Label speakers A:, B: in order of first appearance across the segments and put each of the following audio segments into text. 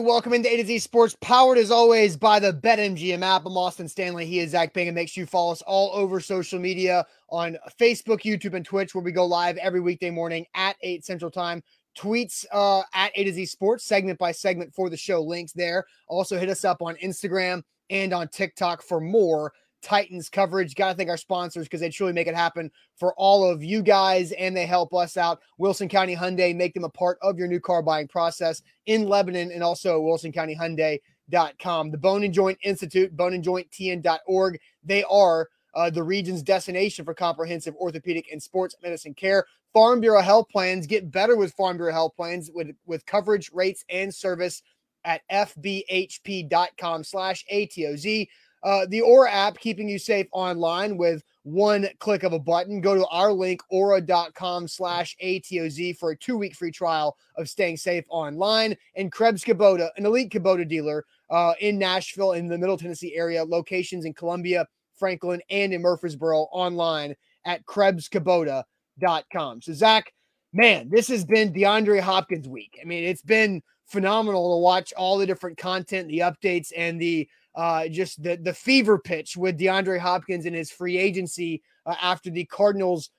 A: Welcome into A to Z Sports, powered as always by the BetMGM app. I'm Austin Stanley. He is Zach Bing, and make sure you follow us all over social media on Facebook, YouTube, and Twitch, where we go live every weekday morning at 8 Central Time. Tweets uh, at A to Z Sports, segment by segment for the show. Links there. Also, hit us up on Instagram and on TikTok for more Titans coverage. Got to thank our sponsors because they truly make it happen for all of you guys and they help us out. Wilson County Hyundai, make them a part of your new car buying process in Lebanon and also Wilson County Hyundai.com. The Bone and Joint Institute, boneandjointtn.org. They are uh, the region's destination for comprehensive orthopedic and sports medicine care. Farm Bureau Health Plans get better with Farm Bureau Health Plans with, with coverage, rates, and service at fbhp.com slash ATOZ. Uh, the Aura app keeping you safe online with one click of a button. Go to our link, aura.com slash ATOZ for a two-week free trial of staying safe online. And Krebs Kubota, an elite Kubota dealer uh, in Nashville in the Middle Tennessee area, locations in Columbia, Franklin, and in Murfreesboro online at KrebsKubota.com. So, Zach, man, this has been DeAndre Hopkins week. I mean, it's been phenomenal to watch all the different content, the updates, and the uh, just the the fever pitch with DeAndre Hopkins in his free agency uh, after the Cardinals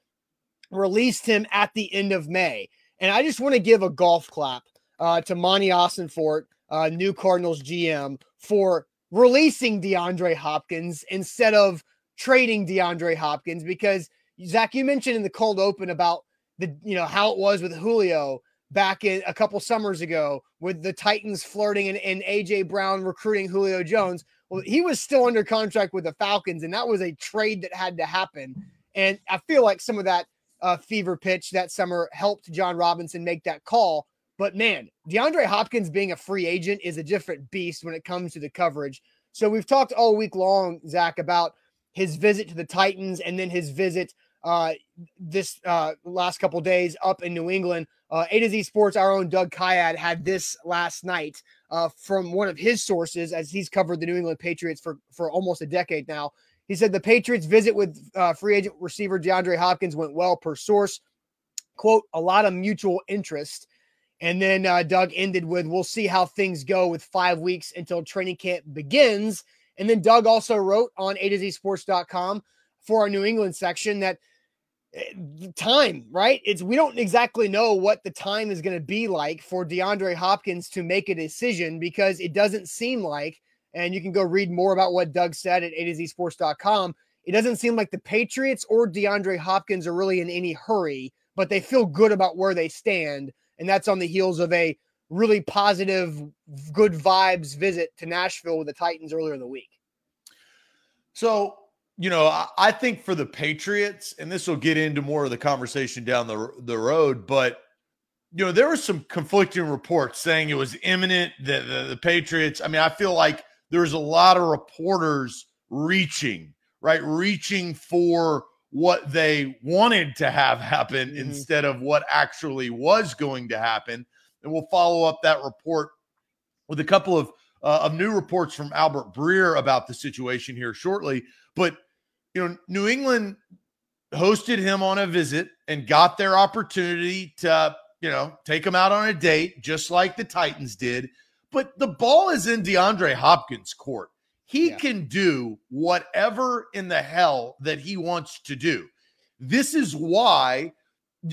A: released him at the end of May. And I just want to give a golf clap uh, to Monti Ossenfort, uh, new Cardinals GM, for releasing DeAndre Hopkins instead of trading DeAndre Hopkins because Zach, you mentioned in the cold open about the you know how it was with Julio back in a couple summers ago with the Titans flirting and, and AJ Brown recruiting Julio Jones. Well, he was still under contract with the Falcons, and that was a trade that had to happen. And I feel like some of that uh, fever pitch that summer helped Jon Robinson make that call. But man, DeAndre Hopkins being a free agent is a different beast when it comes to the coverage. So we've talked all week long, Zach, about his visit to the Titans and then his visit uh, this uh, last couple days up in New England. Uh, A to Z Sports, our own Doug Kyed had this last night uh, from one of his sources, as he's covered the New England Patriots for for almost a decade now. He said the Patriots' visit with uh, free agent receiver DeAndre Hopkins went well per source. "Quote: A lot of mutual interest." And then uh, Doug ended with, "We'll see how things go with five weeks until training camp begins." And then Doug also wrote on A to Z Sports.com for our New England section that Eh, time, right? It's we don't exactly know what the time is going to be like for DeAndre Hopkins to make a decision because it doesn't seem like, and you can go read more about what Doug said at A to Z. It doesn't seem like the Patriots or DeAndre Hopkins are really in any hurry, but they feel good about where they stand. And that's on the heels of a really positive, good vibes visit to Nashville with the Titans earlier in the week.
B: So you know, I think for the Patriots, and this will get into more of the conversation down the the road, but you know, there were some conflicting reports saying it was imminent that the, the Patriots. I mean, I feel like there's a lot of reporters reaching, right, reaching for what they wanted to have happen mm-hmm. instead of what actually was going to happen. And we'll follow up that report with a couple of uh, of new reports from Albert Breer about the situation here shortly. But you know, New England hosted him on a visit and got their opportunity to, you know, take him out on a date, just like the Titans did. But the ball is in DeAndre Hopkins' court. He yeah. can do whatever in the hell that he wants to do. This is why,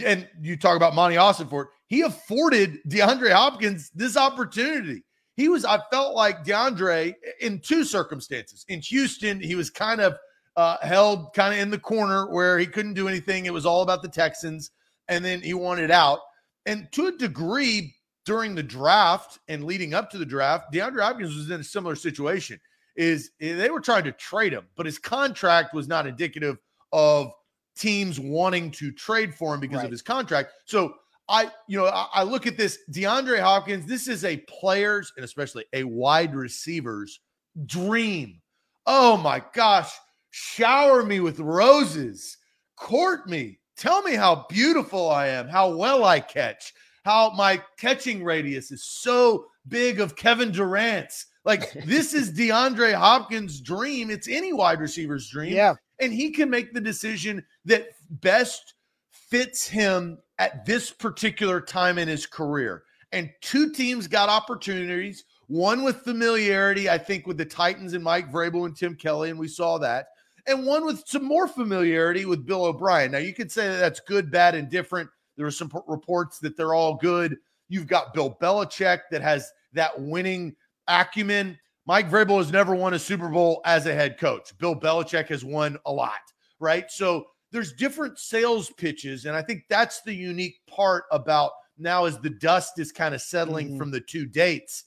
B: and you talk about Monti Ossenfort, he afforded DeAndre Hopkins this opportunity. He was, I felt like DeAndre in two circumstances. In Houston, he was kind of uh, held kind of in the corner where he couldn't do anything. It was all about the Texans, and then he wanted out. And to a degree, during the draft and leading up to the draft, DeAndre Hopkins was in a similar situation. Is they were trying to trade him, but his contract was not indicative of teams wanting to trade for him because right. of his contract. So I, you know, I, I look at this DeAndre Hopkins. This is a player's and especially a wide receiver's dream. Oh my gosh. Shower me with roses, court me, tell me how beautiful I am, how well I catch, how my catching radius is so big of Kevin Durant's. Like this is DeAndre Hopkins' dream. It's any wide receiver's dream.
A: Yeah.
B: And he can make the decision that best fits him at this particular time in his career. And two teams got opportunities, one with familiarity, I think, with the Titans and Mike Vrabel and Tim Kelly, and we saw that, and one with some more familiarity with Bill O'Brien. Now, you could say that that's good, bad, and different. There are some reports that they're all good. You've got Bill Belichick that has that winning acumen. Mike Vrabel has never won a Super Bowl as a head coach. Bill Belichick has won a lot, right? So there's different sales pitches, and I think that's the unique part about now as the dust is kind of settling mm-hmm. from the two dates.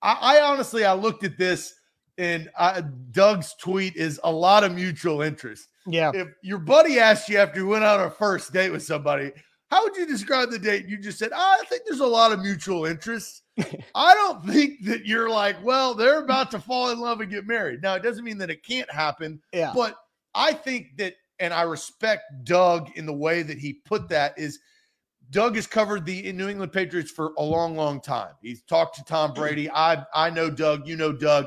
B: I, I, honestly, I looked at this, and I, Doug's tweet is a lot of mutual interest.
A: Yeah.
B: If your buddy asked you after you went on a first date with somebody, how would you describe the date? You just said, oh, I think there's a lot of mutual interest. I don't think that you're like, well, they're about to fall in love and get married. Now, it doesn't mean that it can't happen.
A: Yeah.
B: But I think that, and I respect Doug in the way that he put that is Doug has covered the New England Patriots for a long, long time. He's talked to Tom Brady. Mm. I I know Doug, you know Doug.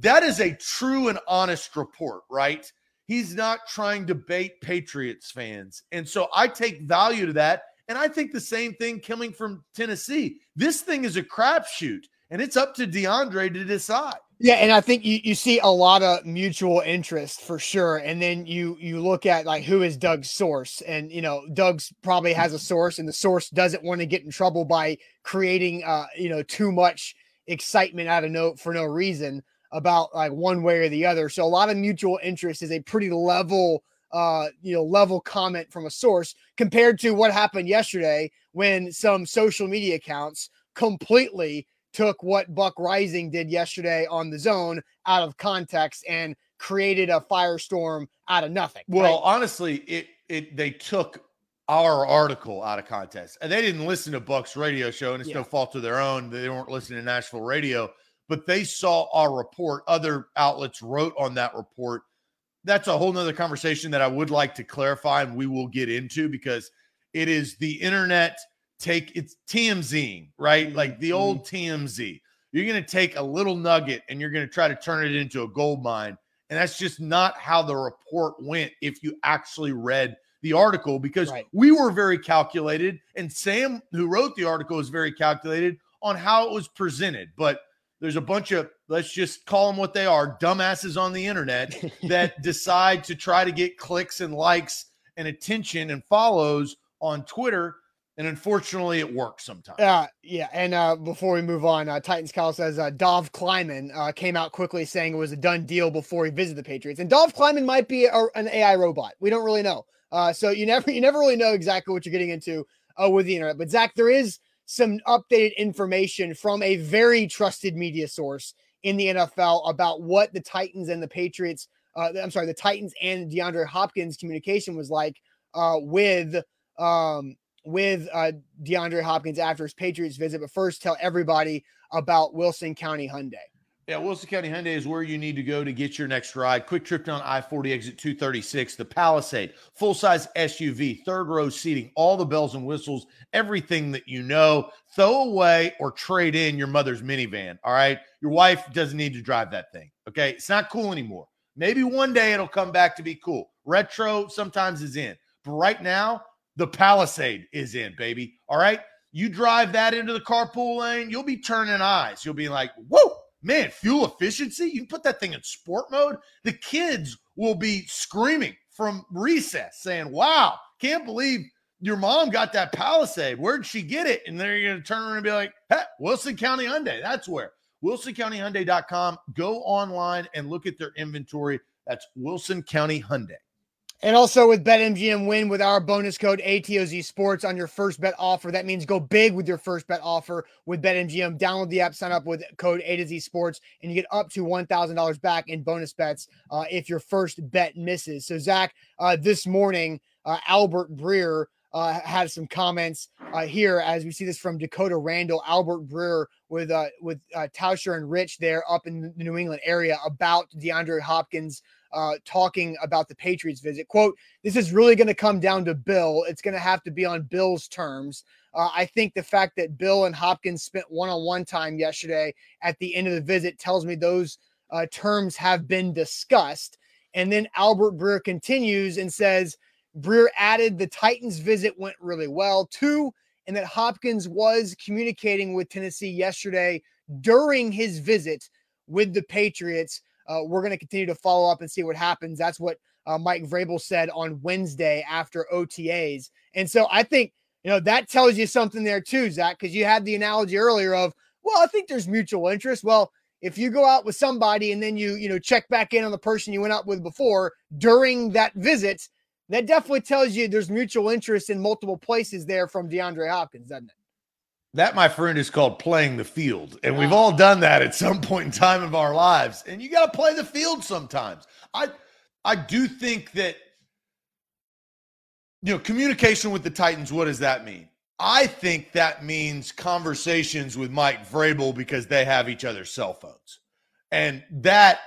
B: That is a true and honest report, right? He's not trying to bait Patriots fans. And so I take value to that. And I think the same thing coming from Tennessee. This thing is a crapshoot, and it's up to DeAndre to decide.
A: Yeah, and I think you, you see a lot of mutual interest for sure. And then you you look at like who is Doug's source, and you know Doug's probably has a source, and the source doesn't want to get in trouble by creating uh you know too much excitement out of no for no reason about like one way or the other. So a lot of mutual interest is a pretty level uh you know level comment from a source compared to what happened yesterday when some social media accounts completely took what Buck Reising did yesterday on the zone out of context and created a firestorm out of nothing.
B: Well, right? honestly, it it they took our article out of context. And they didn't listen to Buck's radio show, and it's yeah. no fault of their own. They weren't listening to Nashville radio but they saw our report. Other outlets wrote on that report. That's a whole nother conversation that I would like to clarify and we will get into because it is the internet take it's TMZ, right? Mm-hmm. Like the old TMZ. You're going to take a little nugget and you're going to try to turn it into a gold mine. And that's just not how the report went if you actually read the article because right. we were very calculated and Sam who wrote the article was very calculated on how it was presented. But there's a bunch of let's just call them what they are dumbasses on the internet that decide to try to get clicks and likes and attention and follows on Twitter. And unfortunately, it works sometimes.
A: Uh, yeah. And uh, before we move on, uh, Titans Cal says uh, Dov Kleiman uh, came out quickly saying it was a done deal before he visited the Patriots. And Dov Kleiman might be a, an AI robot. We don't really know. Uh, so you never you never really know exactly what you're getting into uh, with the internet. But Zach, there is some updated information from a very trusted media source in the NFL about what the Titans and the Patriots, uh, I'm sorry, the Titans and DeAndre Hopkins communication was like uh, with um, with uh, DeAndre Hopkins after his Patriots visit. But first, tell everybody about Wilson County Hyundai.
B: Yeah, Wilson County Hyundai is where you need to go to get your next ride. Quick trip down I 40 exit 236, the Palisade, full size SUV, third row seating, all the bells and whistles, everything that you know. Throw away or trade in your mother's minivan. All right. Your wife doesn't need to drive that thing. Okay. It's not cool anymore. Maybe one day it'll come back to be cool. Retro sometimes is in, but right now, the Palisade is in, baby. All right. You drive that into the carpool lane, you'll be turning eyes. You'll be like, whoa man, fuel efficiency, you put that thing in sport mode. The kids will be screaming from recess saying, wow, can't believe your mom got that Palisade. Where'd she get it? And they're going to turn around and be like, hey, Wilson County Hyundai. That's where. WilsonCountyHyundai.com. Go online and look at their inventory. That's Wilson County Hyundai.
A: And also with BetMGM win with our bonus code ATOZ Sports on your first bet offer. That means go big with your first bet offer with BetMGM. Download the app, sign up with code A to Z Sports, and you get up to $1,000 back in bonus bets uh, if your first bet misses. So, Zach, uh, this morning, uh, Albert Breer uh, had some comments uh, here as we see this from Dakota Randall, Albert Breer with uh, with Toucher and Rich there up in the New England area about DeAndre Hopkins uh, talking about the Patriots visit. Quote, this is really going to come down to Bill. It's going to have to be on Bill's terms. Uh, I think the fact that Bill and Hopkins spent one on one time yesterday at the end of the visit tells me those uh, terms have been discussed. And then Albert Breer continues and says, Breer added the Titans visit went really well too, and that Hopkins was communicating with Tennessee yesterday during his visit with the Patriots. Uh, we're going to continue to follow up and see what happens. That's what uh, Mike Vrabel said on Wednesday after OTAs. And so I think, you know, that tells you something there too, Zach, because you had the analogy earlier of, well, I think there's mutual interest. Well, if you go out with somebody and then you, you know, check back in on the person you went out with before during that visit, that definitely tells you there's mutual interest in multiple places there from DeAndre Hopkins, doesn't it?
B: That, my friend, is called playing the field. And we've ah. all done that at some point in time of our lives. And you got to play the field sometimes. I I do think that you know, communication with the Titans, what does that mean? I think that means conversations with Mike Vrabel because they have each other's cell phones. And that,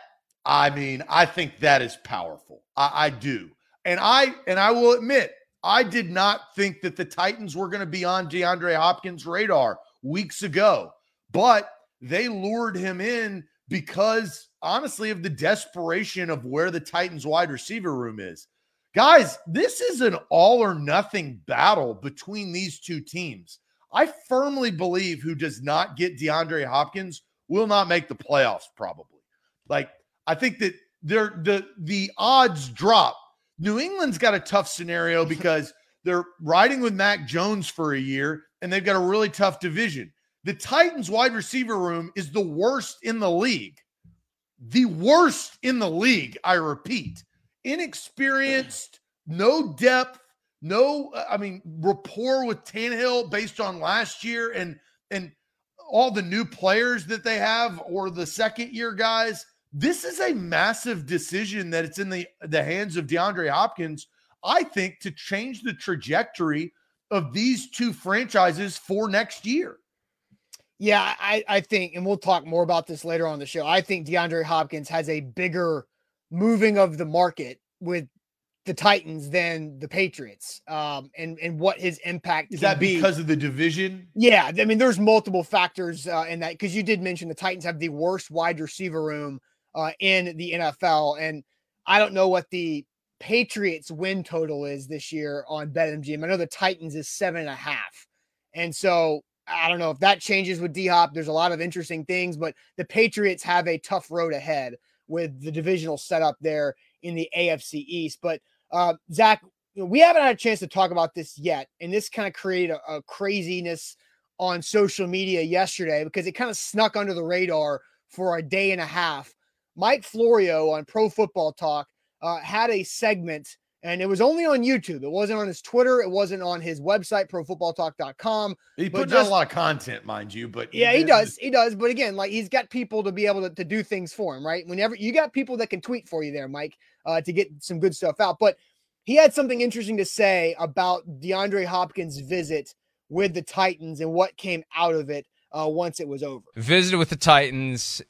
B: I mean, I think that is powerful. I, I do. And I and I will admit, I did not think that the Titans were going to be on DeAndre Hopkins' radar weeks ago, but they lured him in because honestly of the desperation of where the Titans wide receiver room is. Guys, this is an all or nothing battle between these two teams. I firmly believe who does not get DeAndre Hopkins will not make the playoffs probably. Like I think that they're the the odds drop New England's got a tough scenario because they're riding with Mac Jones for a year and they've got a really tough division. The Titans wide receiver room is the worst in the league. The worst in the league, I repeat. Inexperienced, no depth, no, I mean, rapport with Tannehill based on last year and and all the new players that they have or the second year guys this is a massive decision that it's in the, the hands of DeAndre Hopkins, I think, to change the trajectory of these two franchises for next year.
A: Yeah, I, I think, and we'll talk more about this later on the show. I think DeAndre Hopkins has a bigger moving of the market with the Titans than the Patriots, um, and and what his impact
B: is that
A: be.
B: because of the division?
A: Yeah, I mean, there's multiple factors uh, in that because you did mention the Titans have the worst wide receiver room uh, in the NFL. And I don't know what the Patriots win total is this year on BetMGM. I know the Titans is seven and a half. And so I don't know if that changes with D Hop. There's a lot of interesting things, but the Patriots have a tough road ahead with the divisional setup there in the AFC East. But uh, Zach, we haven't had a chance to talk about this yet. And this kind of created a, a craziness on social media yesterday because it kind of snuck under the radar for a day and a half Mike Florio on Pro Football Talk uh, had a segment, and it was only on YouTube. It wasn't on his Twitter. It wasn't on his website, profootballtalk.com.
B: He puts out a lot of content, mind you, but
A: yeah, he, he does. He does. But again, like he's got people to be able to, to do things for him, right? Whenever you got people that can tweet for you there, Mike, uh, to get some good stuff out. But he had something interesting to say about DeAndre Hopkins' visit with the Titans and what came out of it uh, once it was over.
C: Visited with the Titans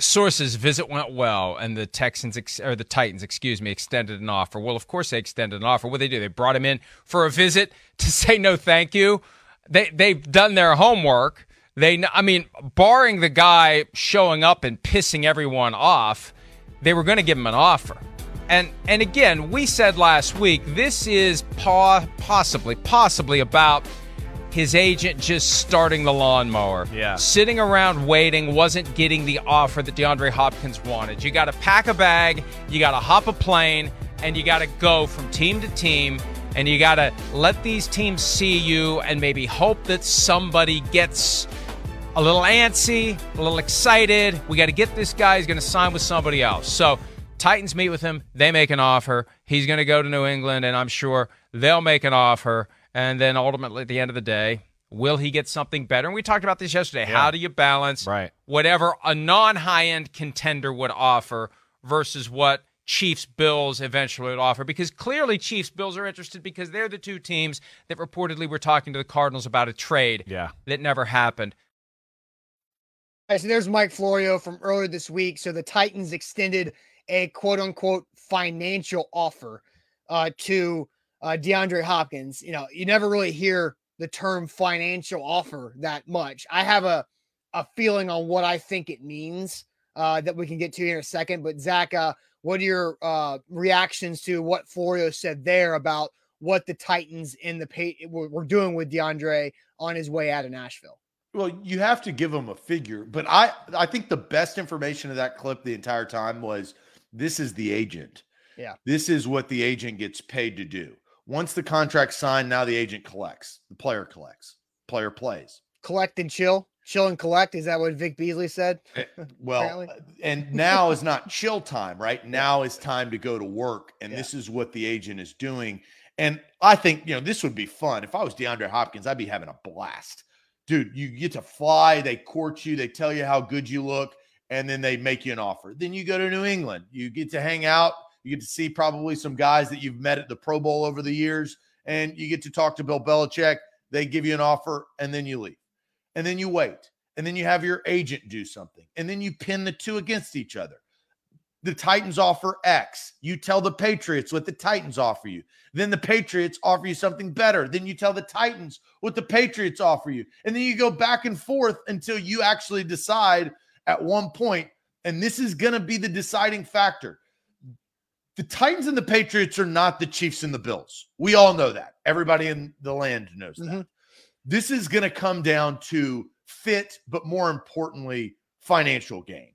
C: sources visit went well and the Texans ex- or the Titans, excuse me, extended an offer. Well, of course they extended an offer. What they do? They brought him in for a visit to say no, thank you. They they've done their homework. They, I mean, barring the guy showing up and pissing everyone off, they were going to give him an offer. And and again, we said last week this is possibly possibly about his agent just starting the lawnmower.
D: Yeah.
C: Sitting around waiting, wasn't getting the offer that DeAndre Hopkins wanted. You got to pack a bag, you got to hop a plane, and you got to go from team to team. And you got to let these teams see you and maybe hope that somebody gets a little antsy, a little excited. We got to get this guy. He's going to sign with somebody else. So, Titans meet with him. They make an offer. He's going to go to New England, and I'm sure they'll make an offer. And then ultimately, at the end of the day, will he get something better? And we talked about this yesterday. Yeah. How do you balance
D: right.
C: whatever a non high end contender would offer versus what Chiefs Bills eventually would offer because clearly Chiefs Bills are interested because they're the two teams that reportedly were talking to the Cardinals about a trade
D: yeah.
C: that never happened.
A: All right, so there's Mike Florio from earlier this week. So the Titans extended a quote unquote financial offer uh, to uh, DeAndre Hopkins. You know, you never really hear the term financial offer that much. I have a a feeling on what I think it means uh, that we can get to in a second. But Zach, uh, what are your uh, reactions to what Florio said there about what the Titans in the pay were doing with DeAndre on his way out of Nashville?
B: Well, you have to give him a figure, but I I think the best information of that clip the entire time was this is the agent.
A: Yeah.
B: This is what the agent gets paid to do. Once the contract signed, now the agent collects. The player collects. Player plays.
A: Collect and chill. Chill and collect. Is that what Vic Beasley said?
B: Eh, well, and now is not chill time, right? Now is time to go to work. And yeah. this is what the agent is doing. And I think, you know, this would be fun. If I was DeAndre Hopkins, I'd be having a blast. Dude, you get to fly, they court you, they tell you how good you look, and then they make you an offer. Then you go to New England. You get to hang out. You get to see probably some guys that you've met at the Pro Bowl over the years, and you get to talk to Bill Belichick. They give you an offer, and then you leave and then you wait, and then you have your agent do something, and then you pin the two against each other. The Titans offer X. You tell the Patriots what the Titans offer you. Then the Patriots offer you something better. Then you tell the Titans what the Patriots offer you. And then you go back and forth until you actually decide at one point, and this is going to be the deciding factor. The Titans and the Patriots are not the Chiefs and the Bills. We all know that. Everybody in the land knows that. Mm-hmm. This is going to come down to fit, but more importantly, financial gain.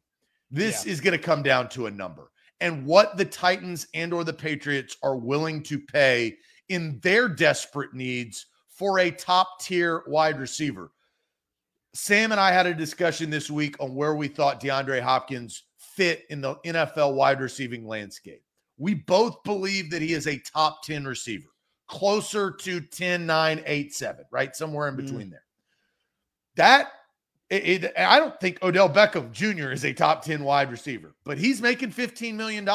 B: This yeah. is going to come down to a number and what the Titans and or the Patriots are willing to pay in their desperate needs for a top tier wide receiver. Sam and I had a discussion this week on where we thought DeAndre Hopkins fit in the NFL wide receiving landscape. We both believe that he is a top 10 receiver closer to 10, 9, 8, 7, right? Somewhere in mm. between mm. there. That it, it, I don't think Odell Beckham Jr. is a top 10 wide receiver, but he's making $15 million.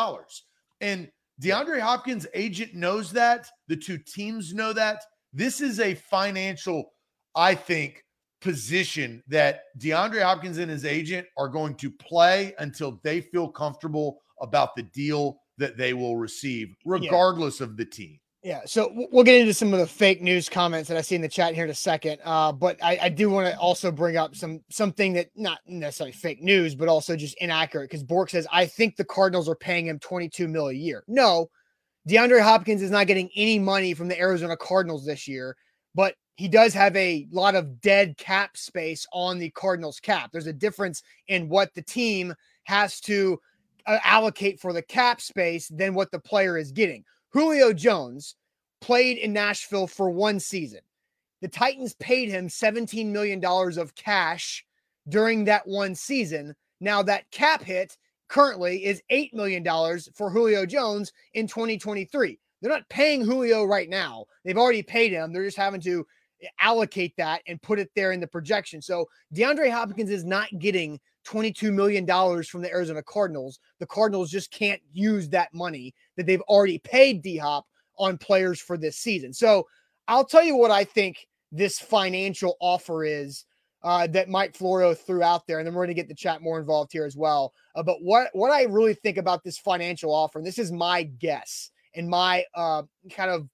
B: And DeAndre Hopkins' agent knows that. The two teams know that. This is a financial, I think, position that DeAndre Hopkins and his agent are going to play until they feel comfortable about the deal that they will receive, regardless yeah. of the team.
A: Yeah, so we'll get into some of the fake news comments that I see in the chat here in a second. Uh, but I, I do want to also bring up some something that not necessarily fake news, but also just inaccurate. Because Bork says I think the Cardinals are paying him 22 mil a year. No, DeAndre Hopkins is not getting any money from the Arizona Cardinals this year, but he does have a lot of dead cap space on the Cardinals cap. There's a difference in what the team has to Uh, allocate for the cap space than what the player is getting. Julio Jones played in Nashville for one season. The Titans paid him $17 million of cash during that one season. Now, that cap hit currently is $8 million for Julio Jones in 2023. They're not paying Julio right now. They've already paid him. They're just having to eh, allocate that and put it there in the projection. So DeAndre Hopkins is not getting $22 million from the Arizona Cardinals. The Cardinals just can't use that money that they've already paid D Hop on players for this season. So I'll tell you what I think this financial offer is uh, that Mike Florio threw out there, and then we're going to get the chat more involved here as well. Uh, but what what I really think about this financial offer, and this is my guess and my uh, kind of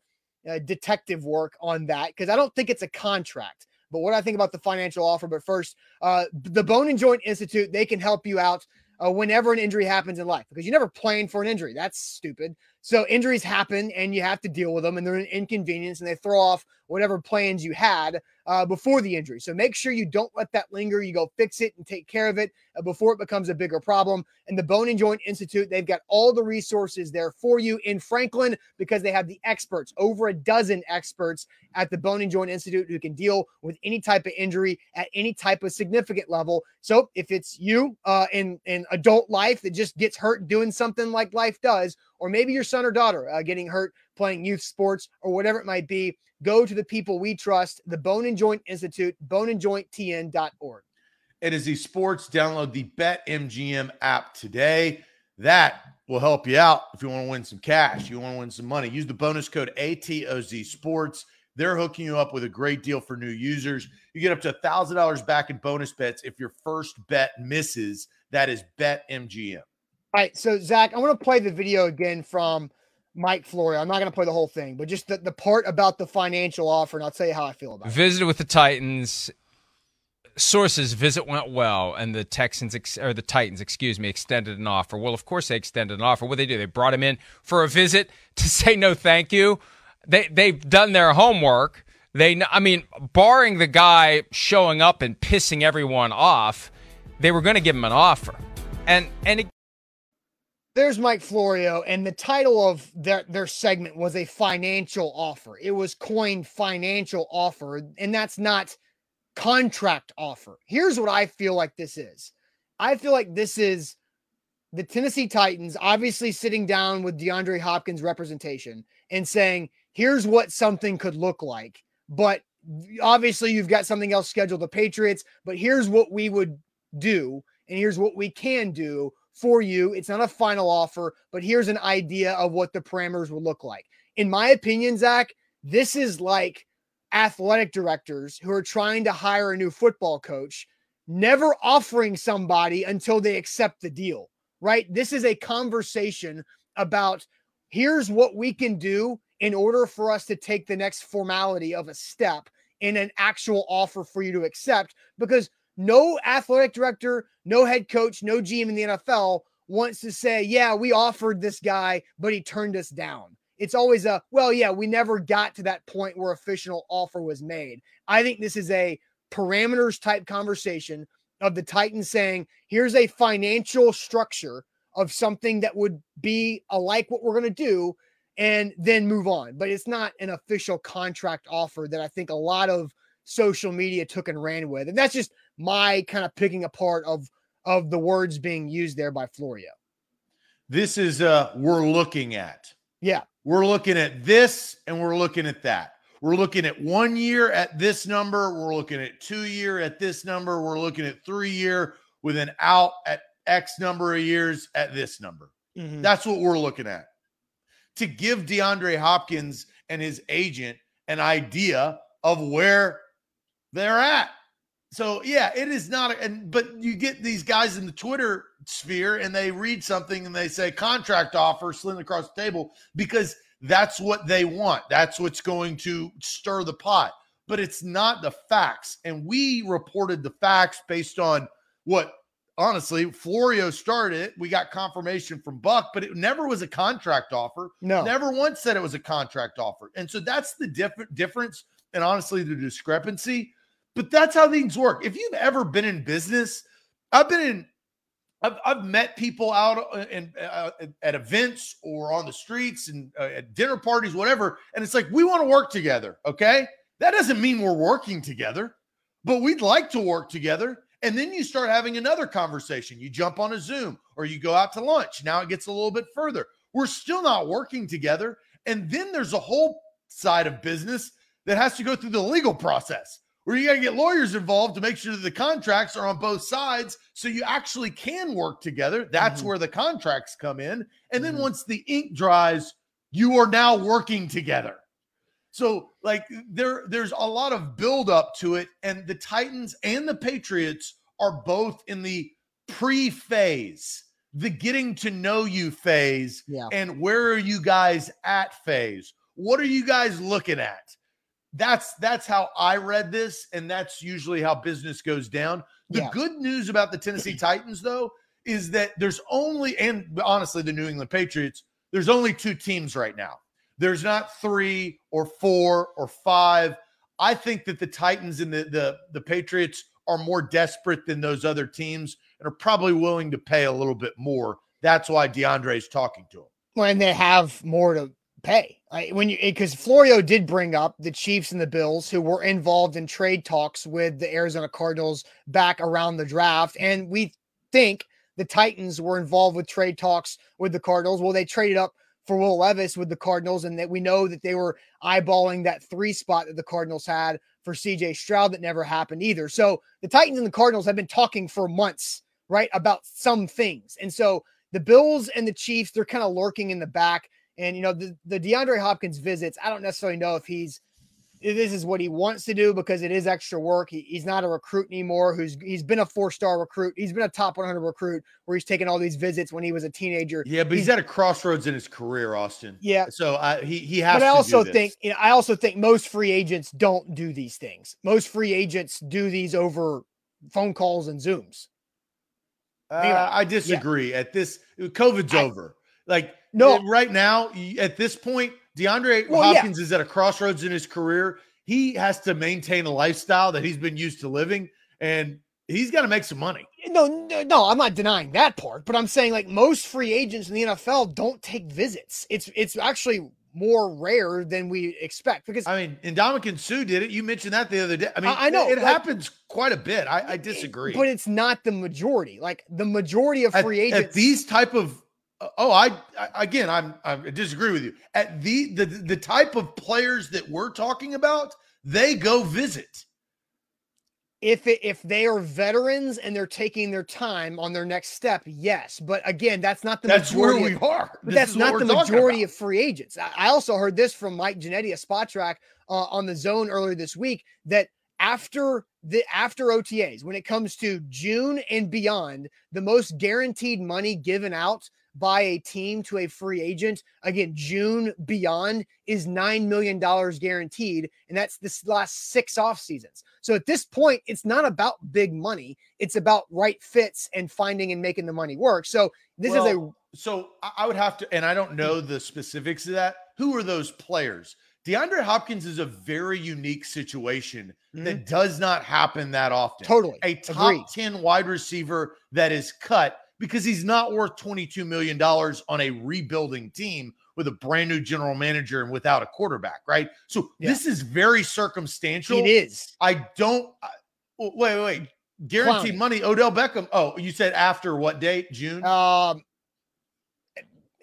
A: uh, detective work on that, because I don't think it's a contract. But what I think about the financial offer. But first, uh, the Bone and Joint Institute they can help you out uh, whenever an injury happens in life because you never plan for an injury. That's stupid. So injuries happen and you have to deal with them and they're an inconvenience and they throw off whatever plans you had uh, before the injury. So make sure you don't let that linger. You go fix it and take care of it uh, before it becomes a bigger problem. And the Bone and Joint Institute, they've got all the resources there for you in Franklin because they have the experts, over a dozen experts at the Bone and Joint Institute who can deal with any type of injury at any type of significant level. So if it's you uh, in in adult life that just gets hurt doing something like life does, or maybe your son or daughter uh, getting hurt playing youth sports or whatever it might be, go to the people we trust, the Bone and Joint Institute, boneandjointtn.org.
B: It is the sports. Download the BetMGM app today. That will help you out if you want to win some cash, you want to win some money. Use the bonus code ATOZ Sports. They're hooking you up with a great deal for new users. You get up to $1,000 back in bonus bets if your first bet misses. That is Bet MGM.
A: All right. So, Zach, I want to play the video again from Mike Florio. I'm not going to play the whole thing, but just the, the part about the financial offer, and I'll tell you how I feel about
C: it. Visited with the Titans. Sources visit went well, and the Texans ex- or the Titans, excuse me, extended an offer. Well, of course they extended an offer. What they do? They brought him in for a visit to say no, thank you. They they've done their homework. They, I mean, barring the guy showing up and pissing everyone off, they were going to give him an offer, and and it,
A: there's Mike Florio, and the title of their, their segment was a financial offer. It was coined financial offer, and that's not contract offer. Here's what I feel like this is I feel like this is the Tennessee Titans obviously sitting down with DeAndre Hopkins' representation and saying, here's what something could look like. But obviously, you've got something else scheduled, the Patriots, but here's what we would do, and here's what we can do for you. It's not a final offer, but here's an idea of what the parameters would look like. In my opinion, Zach, this is like athletic directors who are trying to hire a new football coach, never offering somebody until they accept the deal, right? This is a conversation about here's what we can do in order for us to take the next formality of a step in an actual offer for you to accept because no athletic director, no head coach, no GM in the NFL wants to say, yeah, we offered this guy, but he turned us down it's always a well, yeah, we never got to that point where official offer was made. I think this is a parameters type conversation of the Titans saying, here's a financial structure of something that would be alike what we're going to do and then move on. But it's not an official contract offer that I think a lot of social media took and ran with. And that's just my kind of picking apart of of the words being used there by Florio.
B: This is uh we're looking at.
A: Yeah.
B: We're looking at this and we're looking at that. We're looking at one year at this number. We're looking at two year at this number. We're looking at three year with an out at X number of years at this number. Mm-hmm. That's what we're looking at. To give DeAndre Hopkins and his agent an idea of where they're at. So yeah, it is not. And but you get these guys in the Twitter sphere and they read something and they say contract offer slid across the table because that's what they want. That's what's going to stir the pot. But it's not the facts. And we reported the facts based on what honestly Florio started. We got confirmation from Buck, but it never was a contract offer.
A: No,
B: never once said it was a contract offer. And so that's the diff- difference. And honestly, the discrepancy but that's how things work. If you've ever been in business, I've been in, I've, I've met people out uh, in, uh, at events or on the streets and uh, at dinner parties, whatever. And it's like, we want to work together. Okay. That doesn't mean we're working together, but we'd like to work together. And then you start having another conversation. You jump on a Zoom or you go out to lunch. Now it gets a little bit further. We're still not working together. And then there's a whole side of business that has to go through the legal process where you got to get lawyers involved to make sure that the contracts are on both sides so you actually can work together. That's mm-hmm. where the contracts come in. And then mm-hmm. once the ink dries, you are now working together. So like there there's a lot of build up to it and the Titans and the Patriots are both in the pre-phase, the getting to know you phase
A: yeah.
B: and where are you guys at phase? What are you guys looking at? That's that's how I read this, and that's usually how business goes down. The yeah. good news about the Tennessee Titans, though, is that there's only, and honestly, the New England Patriots, there's only two teams right now. There's not three or four or five. I think that the Titans and the the, the Patriots are more desperate than those other teams and are probably willing to pay a little bit more. That's why DeAndre is talking to them.
A: Well, and they have more to pay. I, when you because Florio did bring up the Chiefs and the Bills who were involved in trade talks with the Arizona Cardinals back around the draft, and we think the Titans were involved with trade talks with the Cardinals. Well, they traded up for Will Levis with the Cardinals, and that we know that they were eyeballing that three spot that the Cardinals had for CJ Stroud that never happened either. So the Titans and the Cardinals have been talking for months, right, about some things, and so the Bills and the Chiefs, they're kind of lurking in the back. And, you know, the, the DeAndre Hopkins visits, I don't necessarily know if he's this is what he wants to do because it is extra work. He, he's not a recruit anymore. Who's he's been a four star recruit. He's been a top 100 recruit where he's taken all these visits when he was a teenager.
B: Yeah, but he's, he's at a crossroads in his career, Austin.
A: Yeah.
B: So uh, he he has.
A: But I also think you know I also think most free agents don't do these things. Most free agents do these over phone calls and zooms.
B: Uh, I disagree. Yeah. At this, COVID's I, over. Like no, right now at this point DeAndre well, Hopkins yeah. is at a crossroads in his career. He has to maintain a lifestyle that he's been used to living, and he's got to make some money.
A: No, no, no, I'm not denying that part, but I'm saying like most free agents in the NFL don't take visits. It's it's actually more rare than we expect because
B: I mean, Ndamukong Suh did it. You mentioned that the other day. I mean, I, I know it, like, happens quite a bit. I, I disagree,
A: but it's not the majority. Like the majority of free
B: at,
A: agents
B: at these type of oh, I, I again, I'm I disagree with you. At the the the type of players that we're talking about, they go visit.
A: If it, if they are veterans and they're taking their time on their next step, yes. But again, that's not the
B: that's where we of, are.
A: But that's not the majority about. of free agents. I, I, also heard this from Mike Ginnitti, a Spotrac uh, on the zone earlier this week that after the after OTAs, when it comes to June and beyond, the most guaranteed money given out by a team to a free agent, again, June beyond is $9 million guaranteed. And that's this last six off seasons. So at this point, it's not about big money. It's about right fits and finding and making the money work. So this well, is a.
B: So I would have to, and I don't know the specifics of that. Who are those players? DeAndre Hopkins is a very unique situation mm-hmm. that does not happen that often.
A: Totally.
B: A top Agreed. 10 wide receiver that is cut because he's not worth $22 million on a rebuilding team with a brand new general manager and without a quarterback, right? So yeah. this is very circumstantial.
A: It is.
B: I don't I, wait, wait, wait. Guaranteed money. Odell Beckham. Oh, you said after what date? June?
A: Um,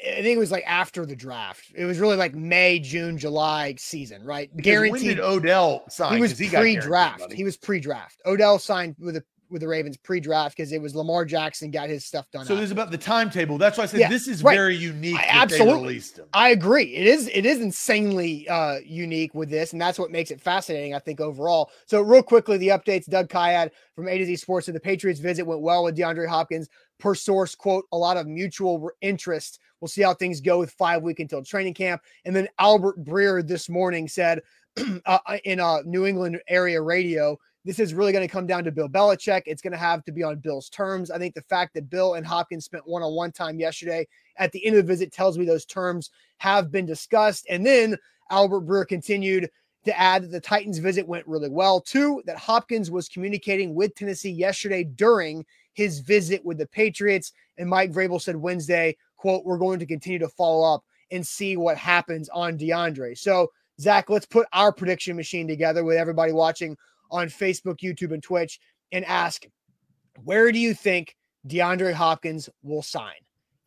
A: I think it was like after the draft. It was really like May, June, July season, right?
B: Because guaranteed. When did Odell sign?
A: He was he pre-draft. He was pre-draft. Odell signed with a with the Ravens pre-draft because it was Lamar Jackson got his stuff done.
B: So there's about the timetable. That's why I said yeah, this is right. very unique. I,
A: absolutely, I agree. It is it is insanely uh, unique with this, and that's what makes it fascinating. I think overall. So real quickly, the updates. Doug Kyed from A to Z Sports said the Patriots visit went well with DeAndre Hopkins. Per source, quote, a lot of mutual interest. We'll see how things go with five week until training camp. And then Albert Breer this morning said uh, in a New England area radio this is really going to come down to Bill Belichick. It's going to have to be on Bill's terms. I think the fact that Bill and Hopkins spent one on one time yesterday at the end of the visit tells me those terms have been discussed. And then Albert Breer continued to add that the Titans visit went really well. Two, that Hopkins was communicating with Tennessee yesterday during his visit with the Patriots. And Mike Vrabel said Wednesday, quote, we're going to continue to follow up and see what happens on DeAndre. So, Zach, let's put our prediction machine together with everybody watching on Facebook, YouTube, and Twitch and ask, where do you think DeAndre Hopkins will sign?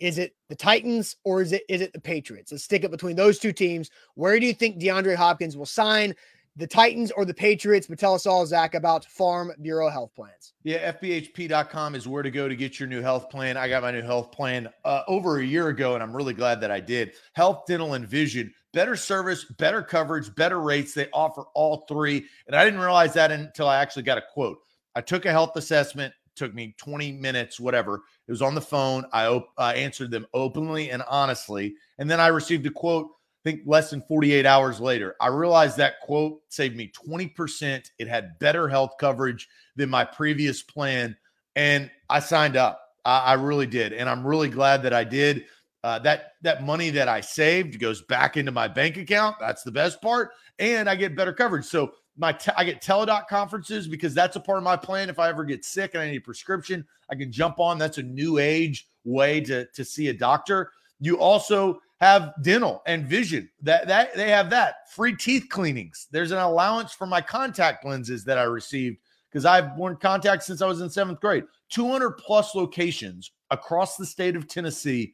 A: Is it the Titans or is it is it the Patriots? Let's stick it between those two teams. Where do you think DeAndre Hopkins will sign? The Titans or the Patriots? But tell us all, Zach, about Farm Bureau health plans.
B: Yeah, FBHP.com is where to go to get your new health plan. I got my new health plan uh, over a year ago, and I'm really glad that I did. Health, dental, and vision better service, better coverage, better rates. They offer all three. And I didn't realize that until I actually got a quote. I took a health assessment, took me 20 minutes, whatever. It was on the phone. I op- answered them openly and honestly. And then I received a quote, I think less than 48 hours later. I realized that quote saved me 20%. It had better health coverage than my previous plan. And I signed up. I, I really did. And I'm really glad that I did. Uh, that that money that I saved goes back into my bank account. That's the best part, and I get better coverage. So my I get teledoc conferences because that's a part of my plan. If I ever get sick and I need a prescription, I can jump on. That's a new age way to to see a doctor. You also have dental and vision. That that they have that free teeth cleanings. There's an allowance for my contact lenses that I received because I've worn contacts since I was in seventh grade. 200 plus locations across the state of Tennessee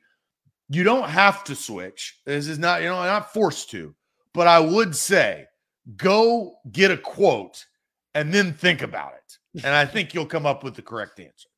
B: you don't have to switch. This is not, you know, not forced to, but I would say go get a quote and then think about it. And I think you'll come up with the correct answer.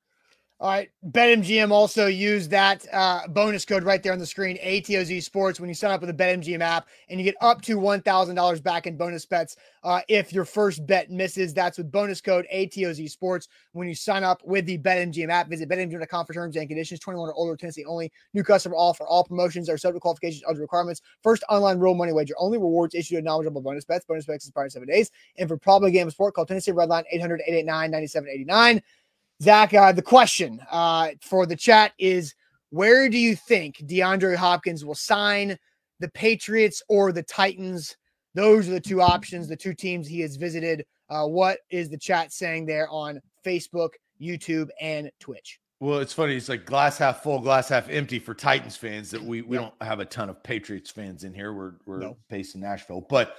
A: All right. BetMGM also use that uh, bonus code right there on the screen, ATOZ Sports, when you sign up with the BetMGM app, and you get up to $1,000 back in bonus bets uh, if your first bet misses. That's with bonus code ATOZ Sports when you sign up with the BetMGM app. Visit BetMGM.com for terms and conditions. 21 or older, Tennessee only. New customer offer. All promotions are subject to qualifications, other requirements. First online real money wager. Only rewards issued to knowledgeable bonus bets. Bonus bets expire in seven days. And for problem game sport, call Tennessee Redline 800 889 9789. Zach, uh, the question uh, for the chat is where do you think DeAndre Hopkins will sign the Patriots or the Titans? Those are the two options, the two teams he has visited. Uh, what is the chat saying there on Facebook, YouTube, and Twitch?
B: Well, it's funny. It's like glass half full, glass half empty for Titans fans. That we we don't have a ton of Patriots fans in here. We're we're no. based in Nashville, but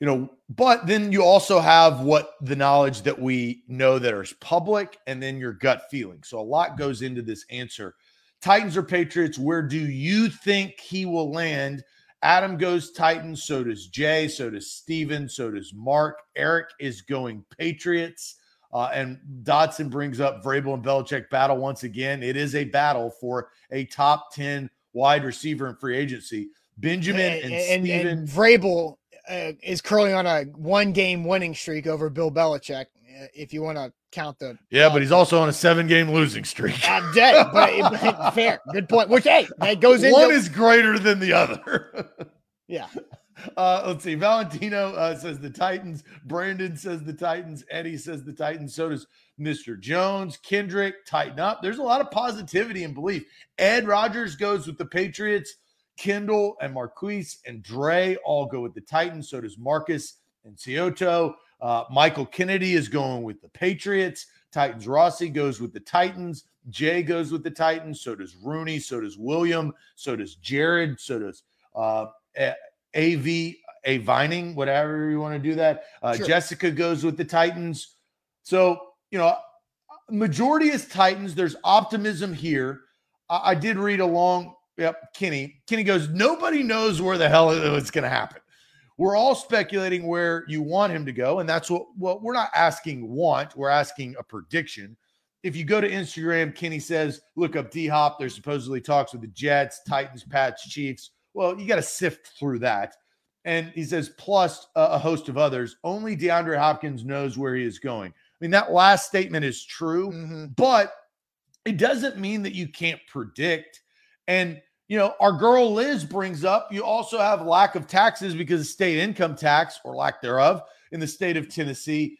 B: you know, but then you also have what the knowledge that we know that is public and then your gut feeling. So a lot goes into this answer. Titans or Patriots, where do you think he will land? Adam goes Titans, so does Jay, so does Steven, so does Mark. Eric is going Patriots. Uh, and Dotson brings up Vrabel and Belichick battle once again. It is a battle for a top 10 wide receiver in free agency. Benjamin and, and, and Steven. And
A: Vrabel uh, is curling on a one game winning streak over Bill Belichick. Uh, if you want to count the
B: yeah, uh, but he's also on a seven game losing streak.
A: I'm dead, but fair, good point. Which hey, that goes in.
B: One is greater than the other.
A: yeah.
B: Uh, let's see. Valentino uh, says the Titans. Brandon says the Titans. Eddie says the Titans. So does Mr. Jones. Kendrick, tighten up. There's a lot of positivity and belief. Ed Rogers goes with the Patriots. Kendall and Marquise and Dre all go with the Titans. So does Marcus and Cioto. Uh, Michael Kennedy is going with the Patriots. Titans Rossi goes with the Titans. Jay goes with the Titans. So does Rooney. So does William. So does Jared. So does uh, AV, A Vining, whatever you want to do that. Uh, sure. Jessica goes with the Titans. So, you know, majority is Titans. There's optimism here. I, I did read along Yep, Kenny. Kenny goes, nobody knows where the hell it's going to happen. We're all speculating where you want him to go. And that's what, well, we're not asking want, we're asking a prediction. If you go to Instagram, Kenny says, look up D Hop. There's supposedly talks with the Jets, Titans, Pats, Chiefs. Well, you got to sift through that. And he says, plus a host of others. Only DeAndre Hopkins knows where he is going. I mean, that last statement is true, mm-hmm. but it doesn't mean that you can't predict. And you know, our girl Liz brings up you also have lack of taxes because of state income tax or lack thereof in the state of Tennessee.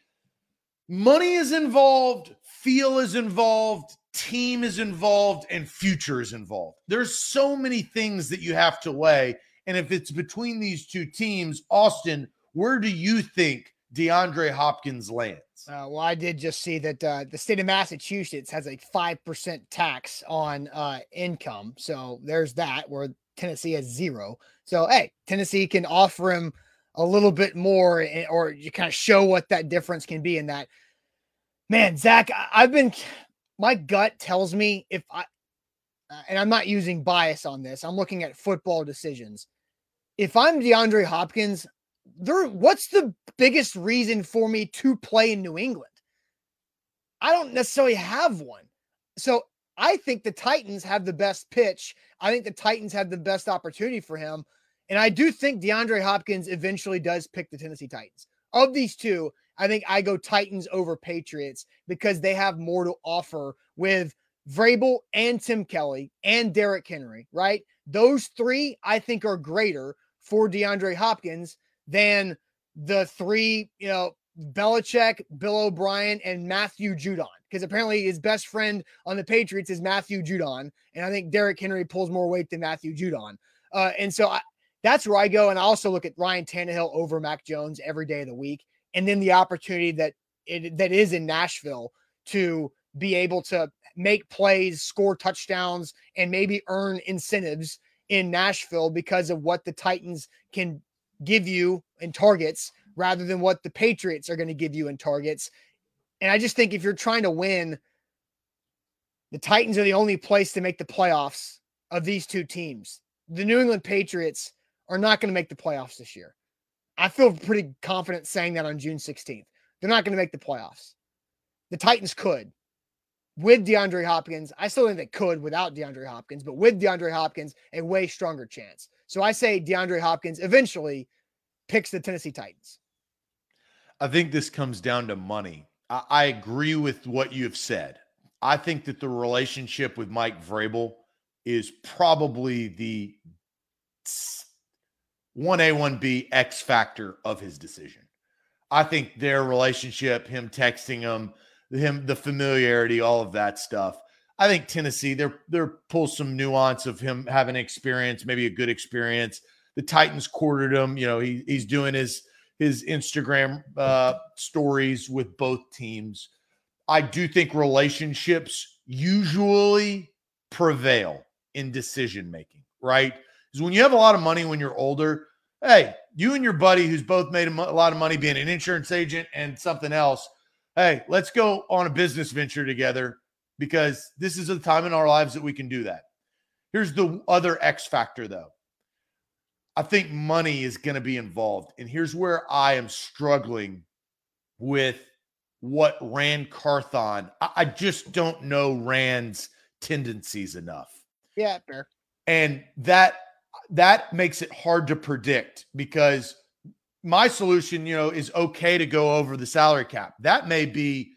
B: Money is involved, feel is involved, team is involved, and future is involved. There's so many things that you have to weigh. And if it's between these two teams, Austin, where do you think DeAndre Hopkins lands?
A: Uh, well, I did just see that uh, the state of Massachusetts has a 5% tax on uh, income. So there's that, where Tennessee has zero. So, hey, Tennessee can offer him a little bit more eh, or you kind of show what that difference can be in that. Man, Zach, I've been, my gut tells me if I, and I'm not using bias on this, I'm looking at football decisions. If I'm DeAndre Hopkins, there what's the biggest reason for me to play in New England? I don't necessarily have one. So I think the Titans have the best pitch. I think the Titans have the best opportunity for him. And I do think DeAndre Hopkins eventually does pick the Tennessee Titans. Of these two, I think I go Titans over Patriots because they have more to offer with Vrabel and Tim Kelly and Derrick Henry, right? Those three I think are greater for DeAndre Hopkins than the three, you know, Belichick, Bill O'Brien, and Matthew Judon. Because apparently his best friend on the Patriots is Matthew Judon. And I think Derrick Henry pulls more weight than Matthew Judon. Uh, and so I, that's where I go. And I also look at Ryan Tannehill over Mac Jones every day of the week. And then the opportunity that it that is in Nashville to be able to make plays, score touchdowns, and maybe earn incentives in Nashville because of what the Titans can give you in targets rather than what the Patriots are going to give you in targets. And I just think if you're trying to win, the Titans are the only place to make the playoffs of these two teams. The New England Patriots are not going to make the playoffs this year. I feel pretty confident saying that on June 16th. They're not going to make the playoffs. The Titans could. With DeAndre Hopkins, I still think they could without DeAndre Hopkins, but with DeAndre Hopkins, a way stronger chance. So I say DeAndre Hopkins eventually picks the Tennessee Titans.
B: I think this comes down to money. I, I agree with what you have said. I think that the relationship with Mike Vrabel is probably the 1A, 1B X factor of his decision. I think their relationship, him texting him, him the familiarity, all of that stuff. I think Tennessee, they're they're pull some nuance of him having experience, maybe a good experience. The Titans quartered him. You know, he, he's doing his his Instagram uh, stories with both teams. I do think relationships usually prevail in decision making, right? Because when you have a lot of money when you're older, hey, you and your buddy who's both made a lot of money being an insurance agent and something else, hey, let's go on a business venture together because this is a time in our lives that we can do that. Here's the other X factor, though. I think money is going to be involved. And here's where I am struggling with what Ran Carthon. I, I just don't know Ran's tendencies enough.
A: Yeah, fair.
B: And that that makes it hard to predict because my solution, you know, is okay to go over the salary cap. That may be,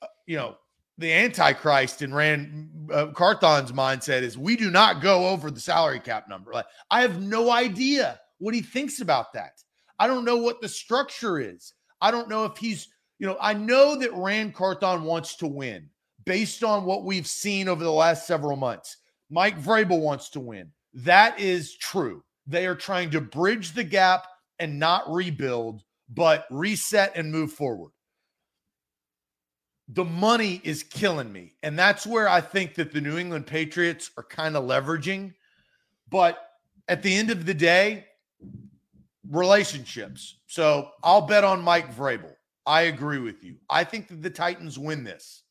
B: uh, you know, the antichrist in Ran uh, Carthon's mindset is we do not go over the salary cap number. Like I have no idea what he thinks about that. I don't know what the structure is. I don't know if he's, you know, I know that Ran Carthon wants to win based on what we've seen over the last several months. Mike Vrabel wants to win. That is true. They are trying to bridge the gap and not rebuild, but reset and move forward. The money is killing me. And that's where I think that the New England Patriots are kind of leveraging. But at the end of the day, relationships. So I'll bet on Mike Vrabel. I agree with you. I think that the Titans win this.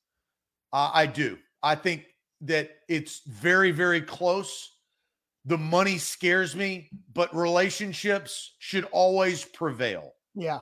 B: Uh, I do. I think that it's very, very close. The money scares me, but relationships should always prevail.
A: Yeah.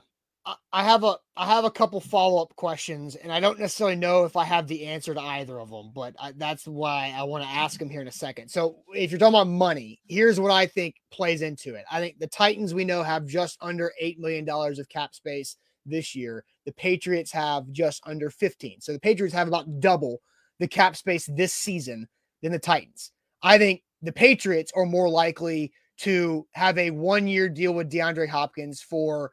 A: I have a I have a couple follow up questions, and I don't necessarily know if I have the answer to either of them, but I, that's why I want to ask them here in a second. So, if you're talking about money, here's what I think plays into it. I think the Titans we know have just under eight million dollars of cap space this year. The Patriots have just under 15. So the Patriots have about double the cap space this season than the Titans. I think the Patriots are more likely to have a one year deal with DeAndre Hopkins for